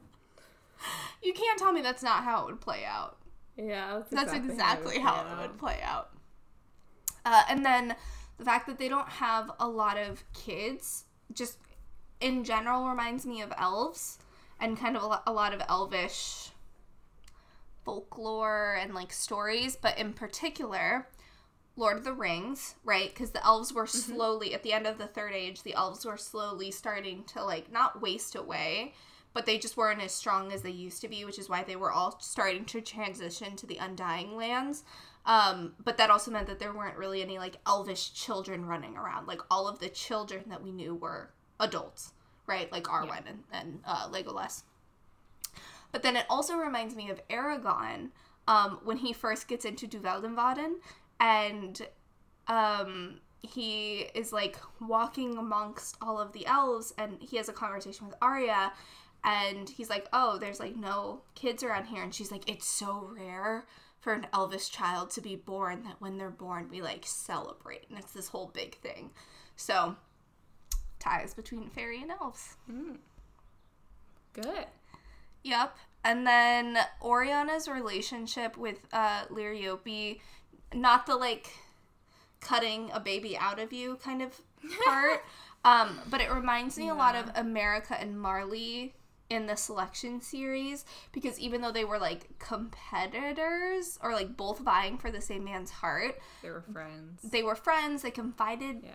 [SPEAKER 1] You can't tell me that's not how it would play out.
[SPEAKER 2] Yeah,
[SPEAKER 1] That's exactly how,
[SPEAKER 2] play
[SPEAKER 1] it would play out. Uh, and then the fact that they don't have a lot of kids, just in general, reminds me of elves and kind of a lot, of elvish folklore and like stories, but in particular, Lord of the Rings, right? Because the elves were slowly, at the end of the Third Age, the elves were slowly starting to like not waste away, but they just weren't as strong as they used to be, which is why they were all starting to transition to the Undying Lands. Um, but that also meant that there weren't really any like elvish children running around. Like all of the children that we knew were adults, right? Like Arwen and, and uh, Legolas. But then it also reminds me of Eragon um, when he first gets into Du Weldenvarden and um, he is like walking amongst all of the elves and he has a conversation with Arya and he's like, "Oh, there's like no kids around here." And she's like, "It's so rare for an elvish child to be born that when they're born we like celebrate." And it's this whole big thing. So, ties between fairy and elves.
[SPEAKER 2] Good.
[SPEAKER 1] Yep. And then Oriana's relationship with uh Liriope, not the like cutting a baby out of you kind of part. um, but it reminds me a lot of America and Marley in the selection series because even though they were like competitors or like both vying for the same man's heart,
[SPEAKER 2] They were friends.
[SPEAKER 1] they were friends, they confided
[SPEAKER 2] Yeah.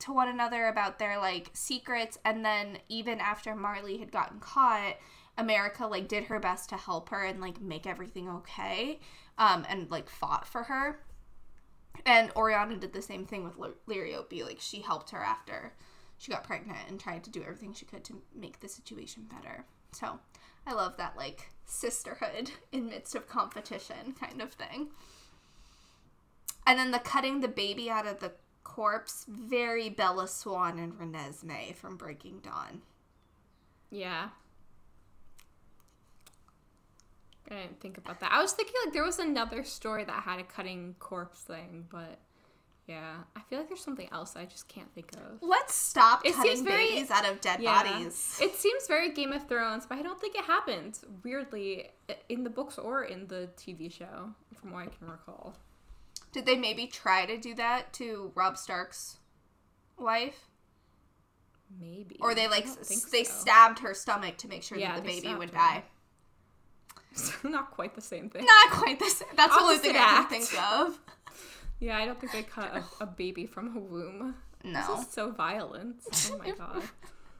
[SPEAKER 1] To one another about their like secrets and then even after Marley had gotten caught America like did her best to help her and like make everything okay um and like fought for her. And Oriana did the same thing with Ly- Liriope like she helped her after she got pregnant and tried to do everything she could to make the situation better. So I love that like sisterhood in midst of competition kind of thing. And then the cutting the baby out of the corpse, very Bella Swan and Renesmee from Breaking Dawn.
[SPEAKER 2] Yeah. I didn't think about that. I was thinking like there was another story that had a cutting corpse thing, but yeah, I feel like there's something else I just can't think of.
[SPEAKER 1] Let's stop
[SPEAKER 2] It
[SPEAKER 1] cutting
[SPEAKER 2] seems very-
[SPEAKER 1] babies out of dead
[SPEAKER 2] Yeah.
[SPEAKER 1] bodies.
[SPEAKER 2] It seems very Game of Thrones, but I don't think it happens weirdly in the books or in the TV show, from what I can recall.
[SPEAKER 1] Did they maybe try to do that to Robb Stark's wife?
[SPEAKER 2] Maybe.
[SPEAKER 1] Or they like s- they
[SPEAKER 2] so.
[SPEAKER 1] stabbed her stomach to make sure
[SPEAKER 2] Yeah,
[SPEAKER 1] that the baby would
[SPEAKER 2] her.
[SPEAKER 1] die.
[SPEAKER 2] not quite the same thing.
[SPEAKER 1] Not quite the same. That's the only thing
[SPEAKER 2] Opposite
[SPEAKER 1] I can think of.
[SPEAKER 2] Yeah, I don't think they cut a, a baby from a womb.
[SPEAKER 1] No.
[SPEAKER 2] This is so violent. Oh my god.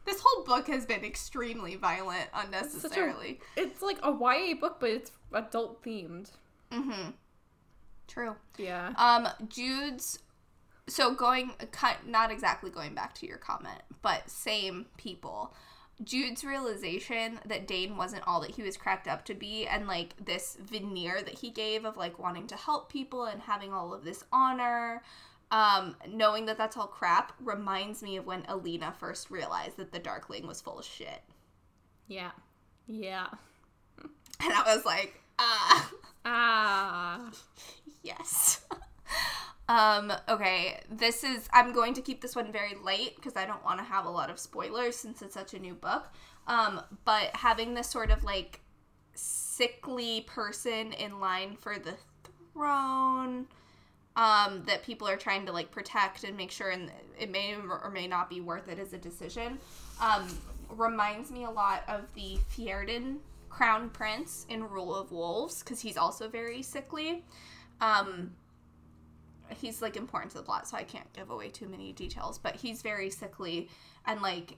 [SPEAKER 1] This whole book has been extremely violent
[SPEAKER 2] Such a,
[SPEAKER 1] unnecessarily.
[SPEAKER 2] it's like a YA book, but it's adult themed.
[SPEAKER 1] Mm-hmm. True.
[SPEAKER 2] Yeah.
[SPEAKER 1] Um, Jude's. So going, cut, not exactly going back to your comment, but same people. Jude's realization that Dain wasn't all that he was cracked up to be, and like this veneer that he gave of like wanting to help people and having all of this honor, um, knowing that that's all crap, reminds me of when Alina first realized that the Darkling was full of shit,
[SPEAKER 2] Yeah. Yeah.
[SPEAKER 1] and I was like, ah.
[SPEAKER 2] Ah.
[SPEAKER 1] Yes. um, okay, this is I'm going to keep this one very light because I don't want to have a lot of spoilers since it's such a new book. Um, but having this sort of like sickly person in line for the throne um, that people are trying to like protect and make sure and it may or may not be worth it as a decision um, reminds me a lot of the Fjerdan crown prince in Rule of Wolves because he's also very sickly. Um, he's like important to the plot, so I can't give away too many details. But he's very sickly, and like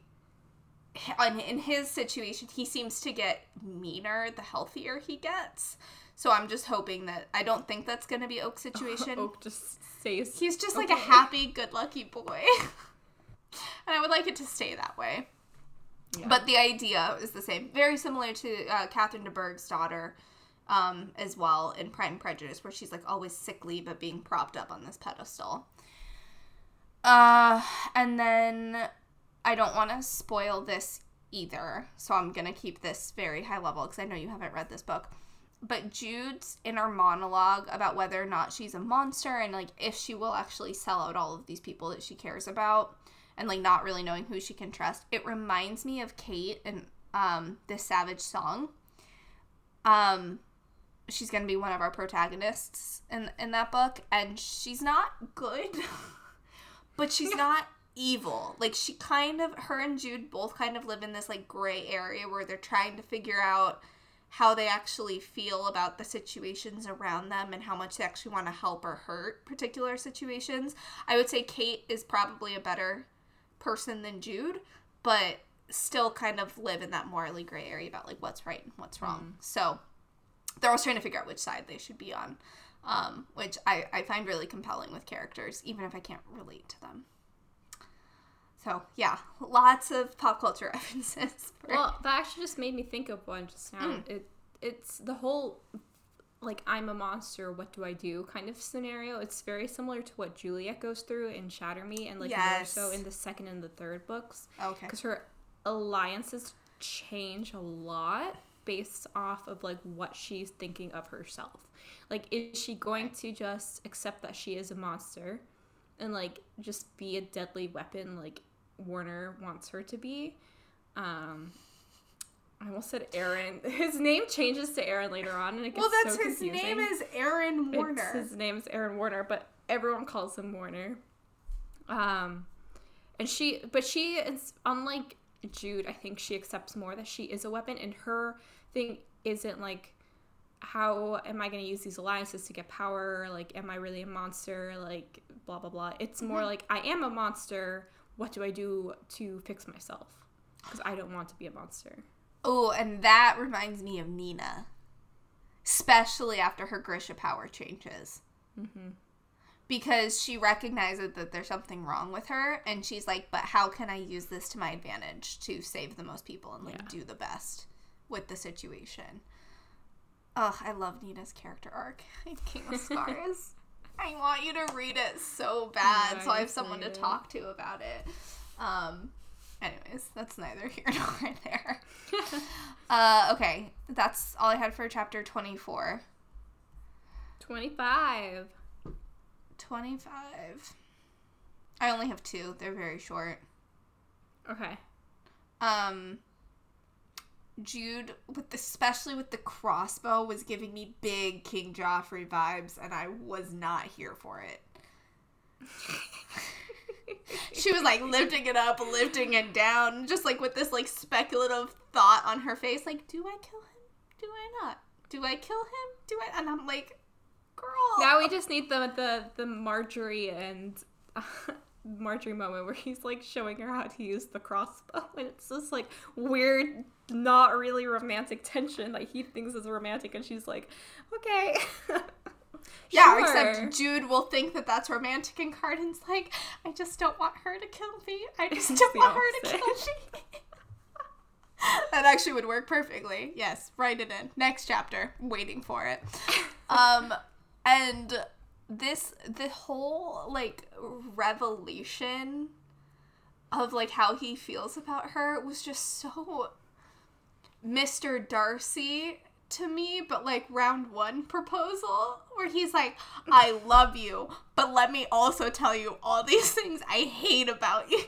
[SPEAKER 1] in, in his situation, he seems to get meaner the healthier he gets. So I'm just hoping that I don't think that's gonna be Oak's situation.
[SPEAKER 2] Oak just says
[SPEAKER 1] He's just like a happy, good lucky boy. and I would like it to stay that way.
[SPEAKER 2] Yeah.
[SPEAKER 1] But the idea is the same. Very similar to uh, Catherine de Bourgh's daughter um, as well in Pride and Prejudice, where she's like always sickly but being propped up on this pedestal. Uh, and then I don't want to spoil this either, so I'm gonna keep this very high level because I know you haven't read this book. But Jude's inner monologue about whether or not she's a monster and like if she will actually sell out all of these people that she cares about and like not really knowing who she can trust, it reminds me of Kate and um this Savage song. Um she's gonna be one of our protagonists in in that book, and she's not good, but she's not evil. Like she kind of her and Jude both kind of live in this like gray area where they're trying to figure out how they actually feel about the situations around them and how much they actually want to help or hurt particular situations. I would say Kate is probably a better person than Jude, but still kind of live in that morally gray area about like what's right and what's wrong. Mm. So they're always trying to figure out which side they should be on, um, which I, I find really compelling with characters, even if I can't relate to them. So yeah, lots of pop culture references.
[SPEAKER 2] For... Well, that actually just made me think of one just now. Mm. It it's the whole like I'm a monster, what do I do kind of scenario. It's very similar to what Juliet goes through in Shatter Me and like yes. more so in the second and the third books.
[SPEAKER 1] Okay.
[SPEAKER 2] Because her alliances change a lot based off of like what she's thinking of herself. Like is she going to just accept that she is a monster and like just be a deadly weapon like Warner wants her to be? Um I almost said Aaron. His name changes to Aaron later on, and it gets well. That's so his
[SPEAKER 1] name is Aaron Warner.
[SPEAKER 2] It's, his name is Aaron Warner, but everyone calls him Warner. Um, and she, but she is unlike Jude. I think she accepts more that she is a weapon, and her thing isn't like how am I going to use these alliances to get power? Like, am I really a monster? Like, blah, blah, blah. It's more mm-hmm. like, I am a monster. What do I do to fix myself? Because I don't want to be a monster.
[SPEAKER 1] Oh, and that reminds me of Nina. Especially after her Grisha power changes. Mm-hmm. Because she recognizes that there's something wrong with her, and she's like, but how can I use this to my advantage to save the most people and like yeah. do the best? with the situation. Ugh, I love Nina's character arc in King of Scars. I want you to read it so bad, yeah, so I have someone to talk to about it. Um, anyways, that's neither here nor there. uh, okay, that's all I had for chapter 24.
[SPEAKER 2] 25.
[SPEAKER 1] 25. I only have two. They're very short.
[SPEAKER 2] Okay.
[SPEAKER 1] Um, Jude, with especially with the crossbow, was giving me big King Joffrey vibes, and I was not here for it. she was like lifting it up, lifting it down, just like with this like speculative thought on her face, like, do I kill him? Do I not? Do I kill him? Do I? And I'm like, girl.
[SPEAKER 2] Now we just need the the the Margaery and. Uh, Margaery moment where he's like showing her how to use the crossbow, and it's just like weird, not really romantic tension that he thinks is romantic, and she's like, okay.
[SPEAKER 1] yeah, except Jude will think that that's romantic, and Cardan's like, I just don't want her to kill me. I just don't want her to kill me. that actually would work perfectly. Yes, write it in. Next chapter. Waiting for it. Um, and this the whole like revelation of like how he feels about her was just so Mr. Darcy to me, but like round one proposal where he's like, I love you, but let me also tell you all these things I hate about you.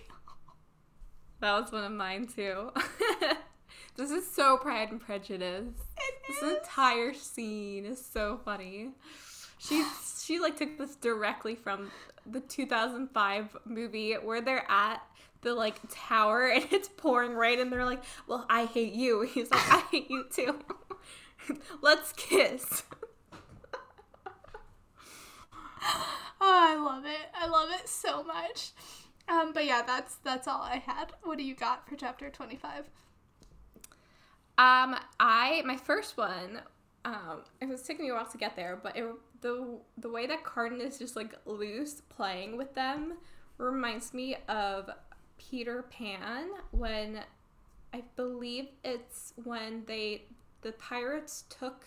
[SPEAKER 2] That was one of mine too. this is so Pride and Prejudice. It this is. entire scene is so funny. She she like took this directly from the 2005 movie where they're at the like tower and it's pouring rain and they're like, "Well, I hate you." He's like, "I hate you too." Let's kiss.
[SPEAKER 1] oh, I love it. I love it so much. Um, but yeah, that's that's all I had. What do you got for chapter 25?
[SPEAKER 2] Um, I my first one um, it was taking me a while to get there, but it, the the way that Cardan is just like loose playing with them reminds me of Peter Pan when I believe it's when they the pirates took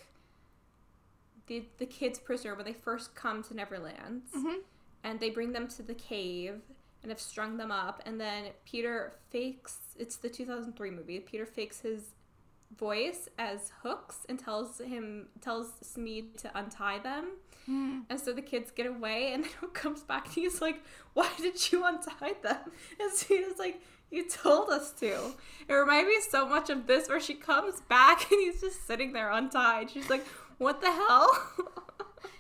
[SPEAKER 2] the the kids prisoner when they first come to Neverland, mm-hmm. and they bring them to the cave, and have strung them up. And then Peter fakes it's the 2003 movie. Peter fakes his voice as hooks and tells him tells Smeed to untie them.
[SPEAKER 1] Hmm.
[SPEAKER 2] And so the kids get away, and then he comes back and he's like, Why did you untie them? And Smeed is like, You told us to. It reminded me so much of this where she comes back and he's just sitting there untied. She's like, What the hell?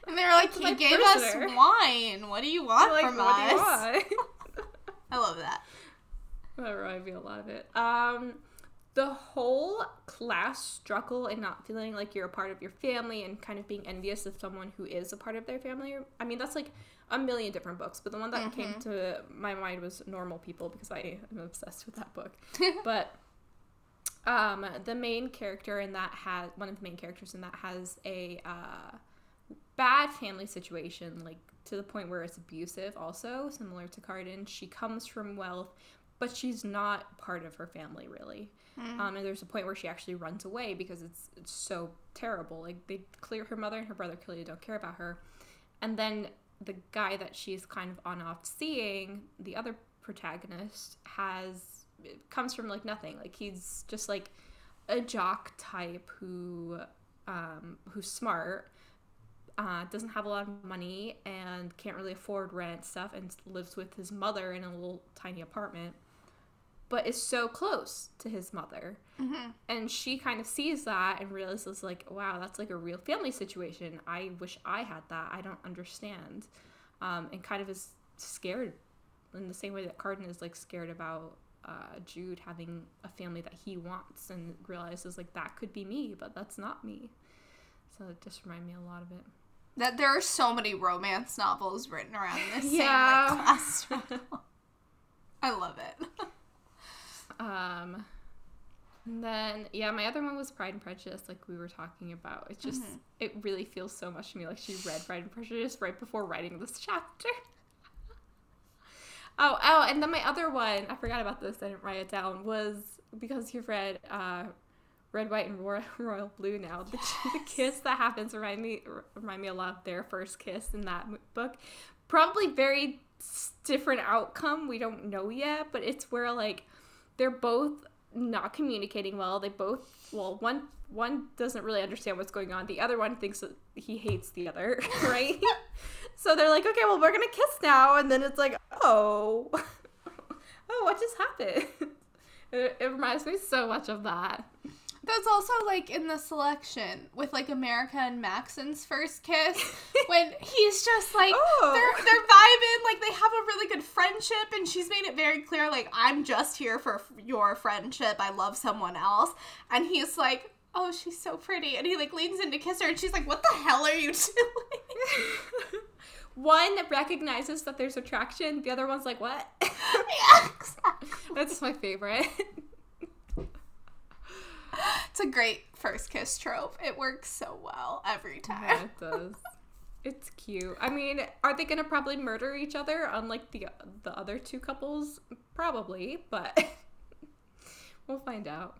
[SPEAKER 1] And they were like, he gave
[SPEAKER 2] prisoner."
[SPEAKER 1] us wine. What do you want
[SPEAKER 2] like,
[SPEAKER 1] from
[SPEAKER 2] what do you
[SPEAKER 1] us?
[SPEAKER 2] want?
[SPEAKER 1] I love that.
[SPEAKER 2] That reminded me a lot of it. Um, the whole class struggle and not feeling like you're a part of your family and kind of being envious of someone who is a part of their family. I mean, that's like a million different books, but the one that came to my mind was Normal People because I am obsessed with that book. but um, the main character in that has one of the main characters in that has a uh, bad family situation, like to the point where it's abusive. Also, similar to Cardan, she comes from wealth, but she's not part of her family really. Um, and there's a point where she actually runs away because it's it's so terrible. Like they clear her mother and her brother clearly don't care about her, and then the guy that she's kind of on off seeing, the other protagonist, has comes from like nothing. Like he's just like a jock type who um, who's smart, uh, doesn't have a lot of money, and can't really afford rent stuff, and lives with his mother in a little tiny apartment, but is so close to his mother. And she kind of sees that and realizes, like, wow, that's like a real family situation. I wish I had that. I don't understand. Um, and kind of is scared in the same way that Cardan is like scared about uh, Jude having a family that he wants and realizes like that could be me, but that's not me. So it just reminded me a lot of it.
[SPEAKER 1] That there are so many romance novels written around this
[SPEAKER 2] Yeah.
[SPEAKER 1] same like class. I love it.
[SPEAKER 2] Um, and then yeah, my other one was Pride and Prejudice, like we were talking about. It just it really feels so much to me like she read Pride and Prejudice right before writing this chapter. oh, oh, and then my other one, I forgot about this. I didn't write it down. Was because you've read uh, Red, White, and Royal, Royal Blue now. The, the kiss that happens remind me remind me a lot of their first kiss in that book. Probably very different outcome. We don't know yet, but it's where like they're both not communicating well. They both well, one one doesn't really understand what's going on. The other one thinks that he hates the other, right? so they're like, okay, well, we're gonna kiss now, and then it's like, oh, oh, what just happened? It, it reminds me so much of that.
[SPEAKER 1] That's also like in the selection with like America and Maxon's first kiss when he's just like
[SPEAKER 2] Oh.
[SPEAKER 1] they're they're vibing like they have a really good friendship and she's made it very clear like I'm just here for f- your friendship I love someone else and he's like oh she's so pretty and he like leans in to kiss her and she's like what the hell are you doing
[SPEAKER 2] One recognizes that there's attraction. The other one's like, what?
[SPEAKER 1] yeah exactly.
[SPEAKER 2] That's my favorite.
[SPEAKER 1] It's a great first kiss trope it works so well every time
[SPEAKER 2] Yeah, it does. It's cute. I mean, are they gonna probably murder each other unlike the the other two couples? Probably, but we'll find out.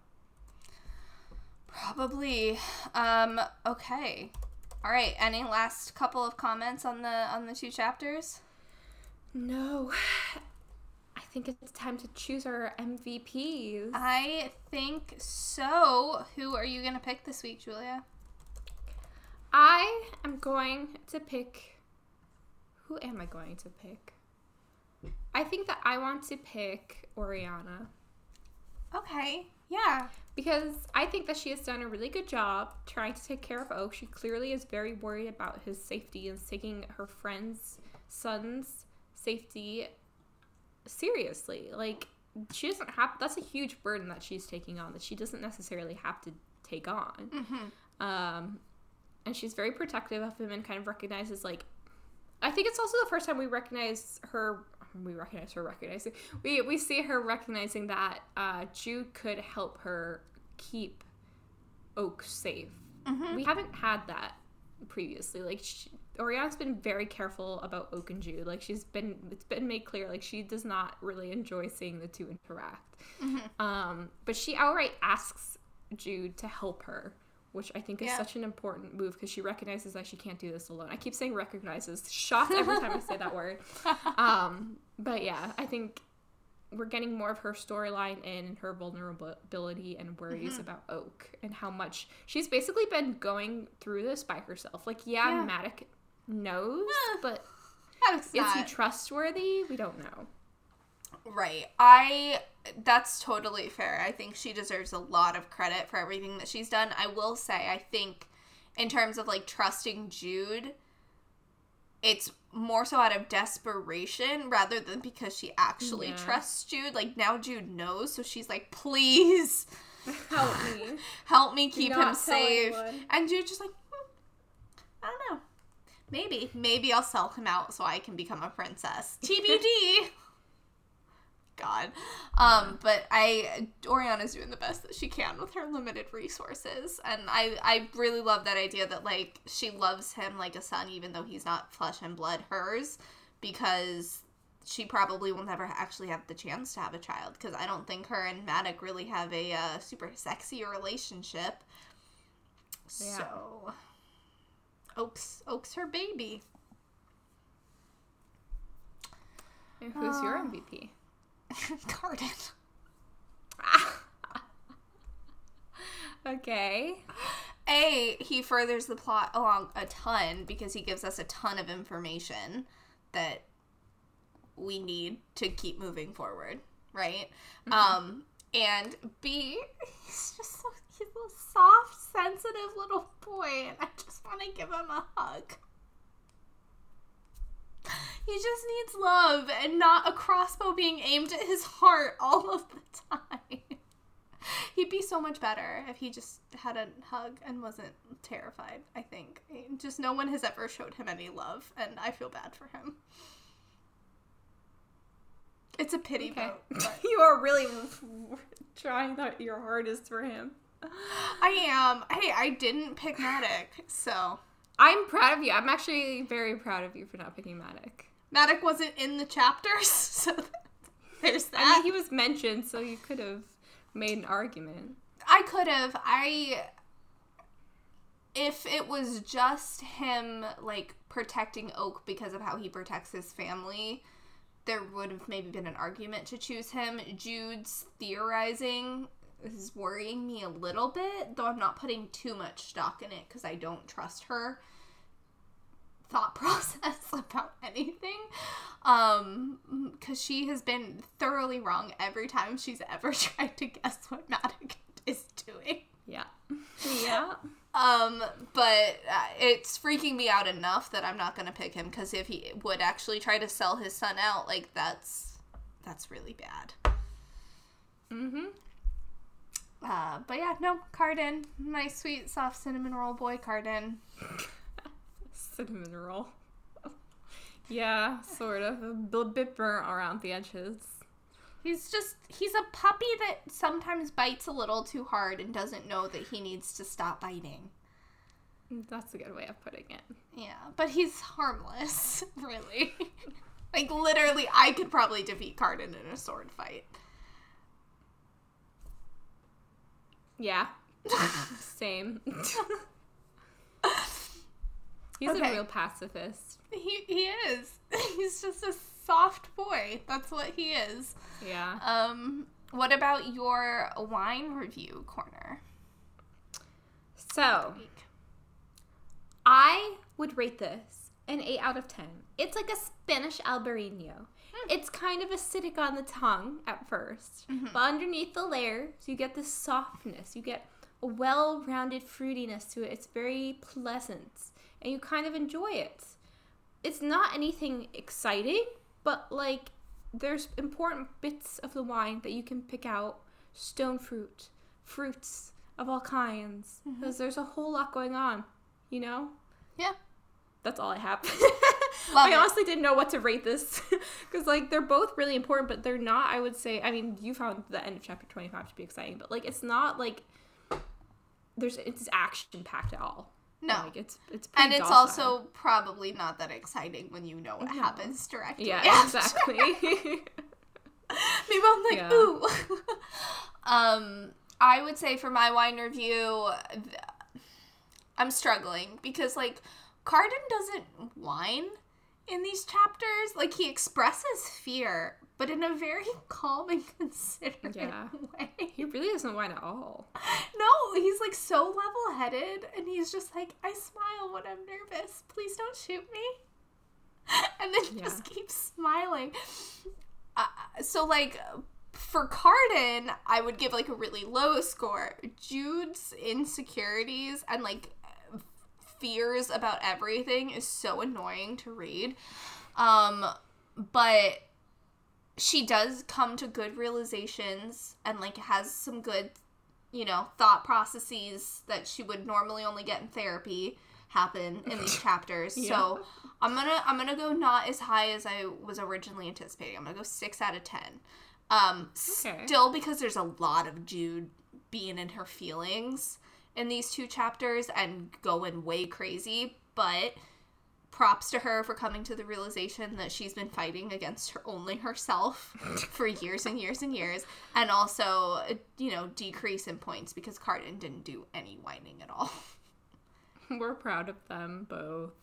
[SPEAKER 1] Probably. Um, okay. All right. Any last couple of comments on the on the two chapters?
[SPEAKER 2] No, think it's time to choose our MVPs.
[SPEAKER 1] I think so. Who are you gonna pick this week, Julia?
[SPEAKER 2] I am going to pick. Who am I going to pick? I think that I want to pick Oriana.
[SPEAKER 1] Okay. Yeah.
[SPEAKER 2] because I think that she has done a really good job trying to take care of Oak. She clearly is very worried about his safety and taking her friend's son's safety seriously. Like she doesn't have that's a huge burden that she's taking on that she doesn't necessarily have to take on. Um, and she's very protective of him and kind of recognizes like I think it's also the first time we recognize her. We recognize her recognizing. We we see her recognizing that uh, Jude could help her keep Oak safe. We haven't had that previously. Like she, Oriana's been very careful about Oak and Jude. Like she's been, it's been made clear. Like she does not really enjoy seeing the two interact. Um, but she outright asks Jude to help her which I think is
[SPEAKER 1] Yeah.
[SPEAKER 2] such an important move because she recognizes that she can't do this alone. I keep saying recognizes, shocked every time I say that word. Um, but yeah, I think we're getting more of her storyline in and her vulnerability and worries
[SPEAKER 1] Mm-hmm.
[SPEAKER 2] about Oak and how much she's basically been going through this by herself. Like, yeah,
[SPEAKER 1] Yeah.
[SPEAKER 2] Madoc knows,
[SPEAKER 1] Yeah.
[SPEAKER 2] but is he trustworthy? We don't know.
[SPEAKER 1] Right. I that's totally fair. I think she deserves a lot of credit for everything that she's done. I will say I think in terms of like trusting Jude it's more so out of desperation rather than because she actually
[SPEAKER 2] Yeah.
[SPEAKER 1] trusts Jude. Like now Jude knows, so she's like, "Please
[SPEAKER 2] Help me.
[SPEAKER 1] help me keep
[SPEAKER 2] not
[SPEAKER 1] him safe."
[SPEAKER 2] anyone.
[SPEAKER 1] And Jude's just like, "Hmm, "I don't know. Maybe, maybe I'll sell him out so I can become a princess." TBD. God. Um, but I Oriana's doing the best that she can with her limited resources. And I I really love that idea that like she loves him like a son even though he's not flesh and blood hers because she probably will never actually have the chance to have a child because I don't think her and Madoc really have a uh, super sexy relationship.
[SPEAKER 2] Yeah.
[SPEAKER 1] So Oak's Oak's her baby.
[SPEAKER 2] And who's your
[SPEAKER 1] Uh,
[SPEAKER 2] MVP?
[SPEAKER 1] Cardan.
[SPEAKER 2] Okay.
[SPEAKER 1] A, he furthers the plot along a ton because he gives us a ton of information that we need to keep moving forward, right? Um, and B, he's just so he's a soft, sensitive little boy, and I just want to give him a hug. He just needs love and not a crossbow being aimed at his heart all of the time. He'd be so much better if he just had a hug and wasn't terrified, I think. Just no one has ever showed him any love, and I feel bad for him. It's a pity
[SPEAKER 2] Okay.
[SPEAKER 1] vote. but-
[SPEAKER 2] you are really trying that your hardest for him.
[SPEAKER 1] I am. Hey, I didn't pick Madoc, so.
[SPEAKER 2] I'm proud of you. I'm actually very proud of you for not picking Madoc.
[SPEAKER 1] Madoc wasn't in the chapters, so there's that.
[SPEAKER 2] I mean, he was mentioned, so you could have made an argument.
[SPEAKER 1] I could have. I if it was just him like protecting Oak because of how he protects his family, there would have maybe been an argument to choose him. Jude's theorizing is worrying me a little bit, though I'm not putting too much stock in it because I don't trust her thought process about anything um because she has been thoroughly wrong every time she's ever tried to guess what Madoc is doing
[SPEAKER 2] Yeah. Yeah.
[SPEAKER 1] um but uh, it's freaking me out enough that i'm not gonna pick him because if he would actually try to sell his son out like that's that's really bad
[SPEAKER 2] Mm-hmm.
[SPEAKER 1] Uh but yeah no Cardan my sweet soft cinnamon roll boy Cardan
[SPEAKER 2] Cinnamon roll. yeah, sort of. A bit- bit burnt around the edges.
[SPEAKER 1] He's just he's a puppy that sometimes bites a little too hard and doesn't know that he needs to stop biting.
[SPEAKER 2] That's a good way of putting it.
[SPEAKER 1] Yeah, but he's harmless, really. like literally I could probably defeat Cardan in a sword fight.
[SPEAKER 2] Yeah. Same. He's
[SPEAKER 1] Okay.
[SPEAKER 2] a real pacifist.
[SPEAKER 1] He he is. He's just a soft boy. That's what he is.
[SPEAKER 2] Yeah.
[SPEAKER 1] Um what about your wine review corner?
[SPEAKER 2] So, I would rate this an 8 out of 10. It's like a Spanish Albarino. It's kind of acidic on the tongue at 1st mm-hmm. but underneath the layers, you get this softness. You get a well rounded fruitiness to it. It's very pleasant, and you kind of enjoy it. It's not anything exciting, but like there's important bits of the wine that you can pick out stone fruit, fruits of all kinds, mm-hmm. because there's a whole lot going on, you know?
[SPEAKER 1] Yeah.
[SPEAKER 2] That's all I have. I
[SPEAKER 1] it.
[SPEAKER 2] honestly didn't know what to rate this because like they're both really important, but they're not. I would say. I mean, you found the end of chapter twenty five to be exciting, but like it's not like there's it's action packed at all.
[SPEAKER 1] No.
[SPEAKER 2] like it's it's
[SPEAKER 1] And it's
[SPEAKER 2] docile.
[SPEAKER 1] also probably not that exciting when you know what
[SPEAKER 2] No.
[SPEAKER 1] happens directly.
[SPEAKER 2] yeah
[SPEAKER 1] after.
[SPEAKER 2] exactly.
[SPEAKER 1] Maybe I'm like,
[SPEAKER 2] Yeah.
[SPEAKER 1] ooh. um, I would say for my wine review, I'm struggling because like Cardan doesn't whine in these chapters. Like he expresses fear, but in a very calm and considerate
[SPEAKER 2] Yeah.
[SPEAKER 1] way.
[SPEAKER 2] He really doesn't whine at all.
[SPEAKER 1] No, he's like so level headed and he's just like, I smile when I'm nervous. Please don't shoot me. And then
[SPEAKER 2] Yeah.
[SPEAKER 1] just keeps smiling. Uh, so, like, for Cardan, I would give like a really low score. Jude's insecurities and like fears about everything is so annoying to read. Um, but she does come to good realizations and like has some good you know thought processes that she would normally only get in therapy happen in these chapters. So i'm gonna i'm gonna go not as high as i was originally anticipating. I'm gonna go six out of ten. Um
[SPEAKER 2] Okay.
[SPEAKER 1] still because there's a lot of jude being in her feelings in these two chapters and going way crazy but props to her for coming to the realization that she's been fighting against her only herself for years and years and years and also you know decrease in points because Cardan didn't do any whining at all
[SPEAKER 2] We're proud of them both.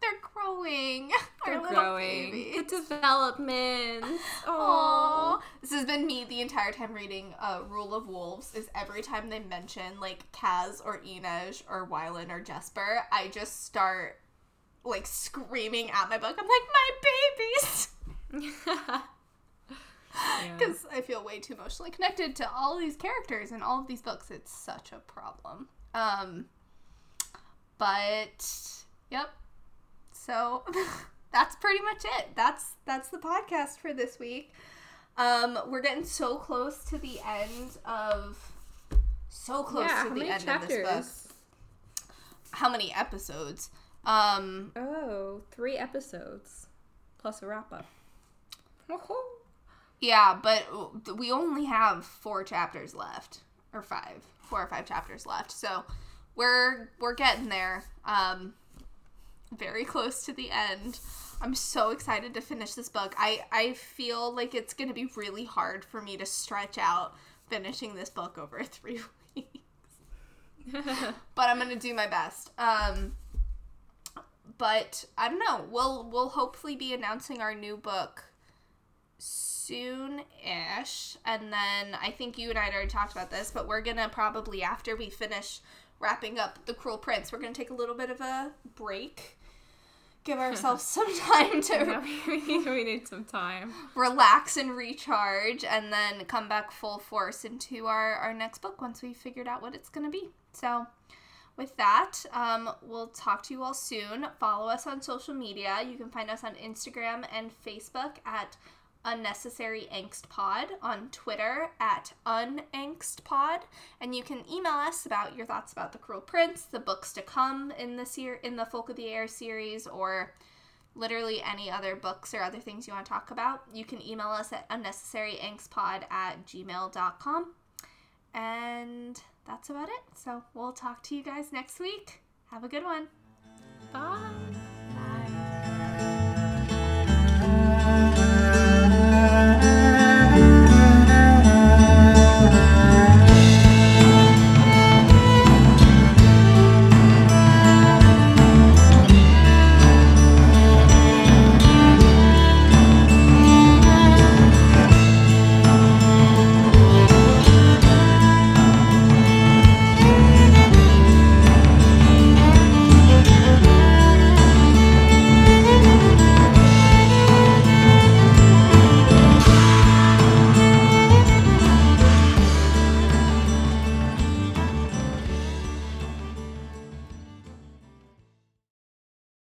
[SPEAKER 1] They're growing
[SPEAKER 2] They're
[SPEAKER 1] Our little
[SPEAKER 2] growing.
[SPEAKER 1] babies.
[SPEAKER 2] Good development.
[SPEAKER 1] Aww. This has been me the entire time reading uh, Rule of Wolves. Is every time they mention like Kaz or Inej or Wylan or Jesper, I just start like screaming at my book. I'm like, my babies!
[SPEAKER 2] Yeah.
[SPEAKER 1] Because I feel way too emotionally connected to all these characters in all of these books. It's such a problem. Um, but yep. So that's pretty much it. That's that's the podcast for this week. Um, we're getting so close to the end of so close
[SPEAKER 2] yeah,
[SPEAKER 1] to the end of this book. How many episodes? Um,
[SPEAKER 2] Oh, three episodes plus a wrap up.
[SPEAKER 1] Yeah, but we only have four chapters left, or five, four or five chapters left. So we're we're getting there. Um, very close to the end. I'm so excited to finish this book. I I feel like it's gonna be really hard for me to stretch out finishing this book over three weeks, but I'm gonna do my best. Um, but I don't know. We'll we'll hopefully be announcing our new book soon-ish and then i think you and i had already talked about this but we're gonna probably after we finish wrapping up the cruel prince we're gonna take a little bit of a break give ourselves some time to
[SPEAKER 2] Yeah, we, we need some time.
[SPEAKER 1] relax and recharge and then come back full force into our, our next book once we've figured out what it's going to be. So, with that, um, we'll talk to you all soon. Follow us on social media. You can find us on Instagram and Facebook at Unnecessary Angst Pod, on Twitter at Unangst Pod, and you can email us about your thoughts about The Cruel Prince, the books to come in the ser- in the Folk of the Air series, or literally any other books or other things you want to talk about, you can email us at unnecessaryangstpod at gmail.com. And that's about it. So we'll talk to you guys next week. Have a good one.
[SPEAKER 2] Bye. Música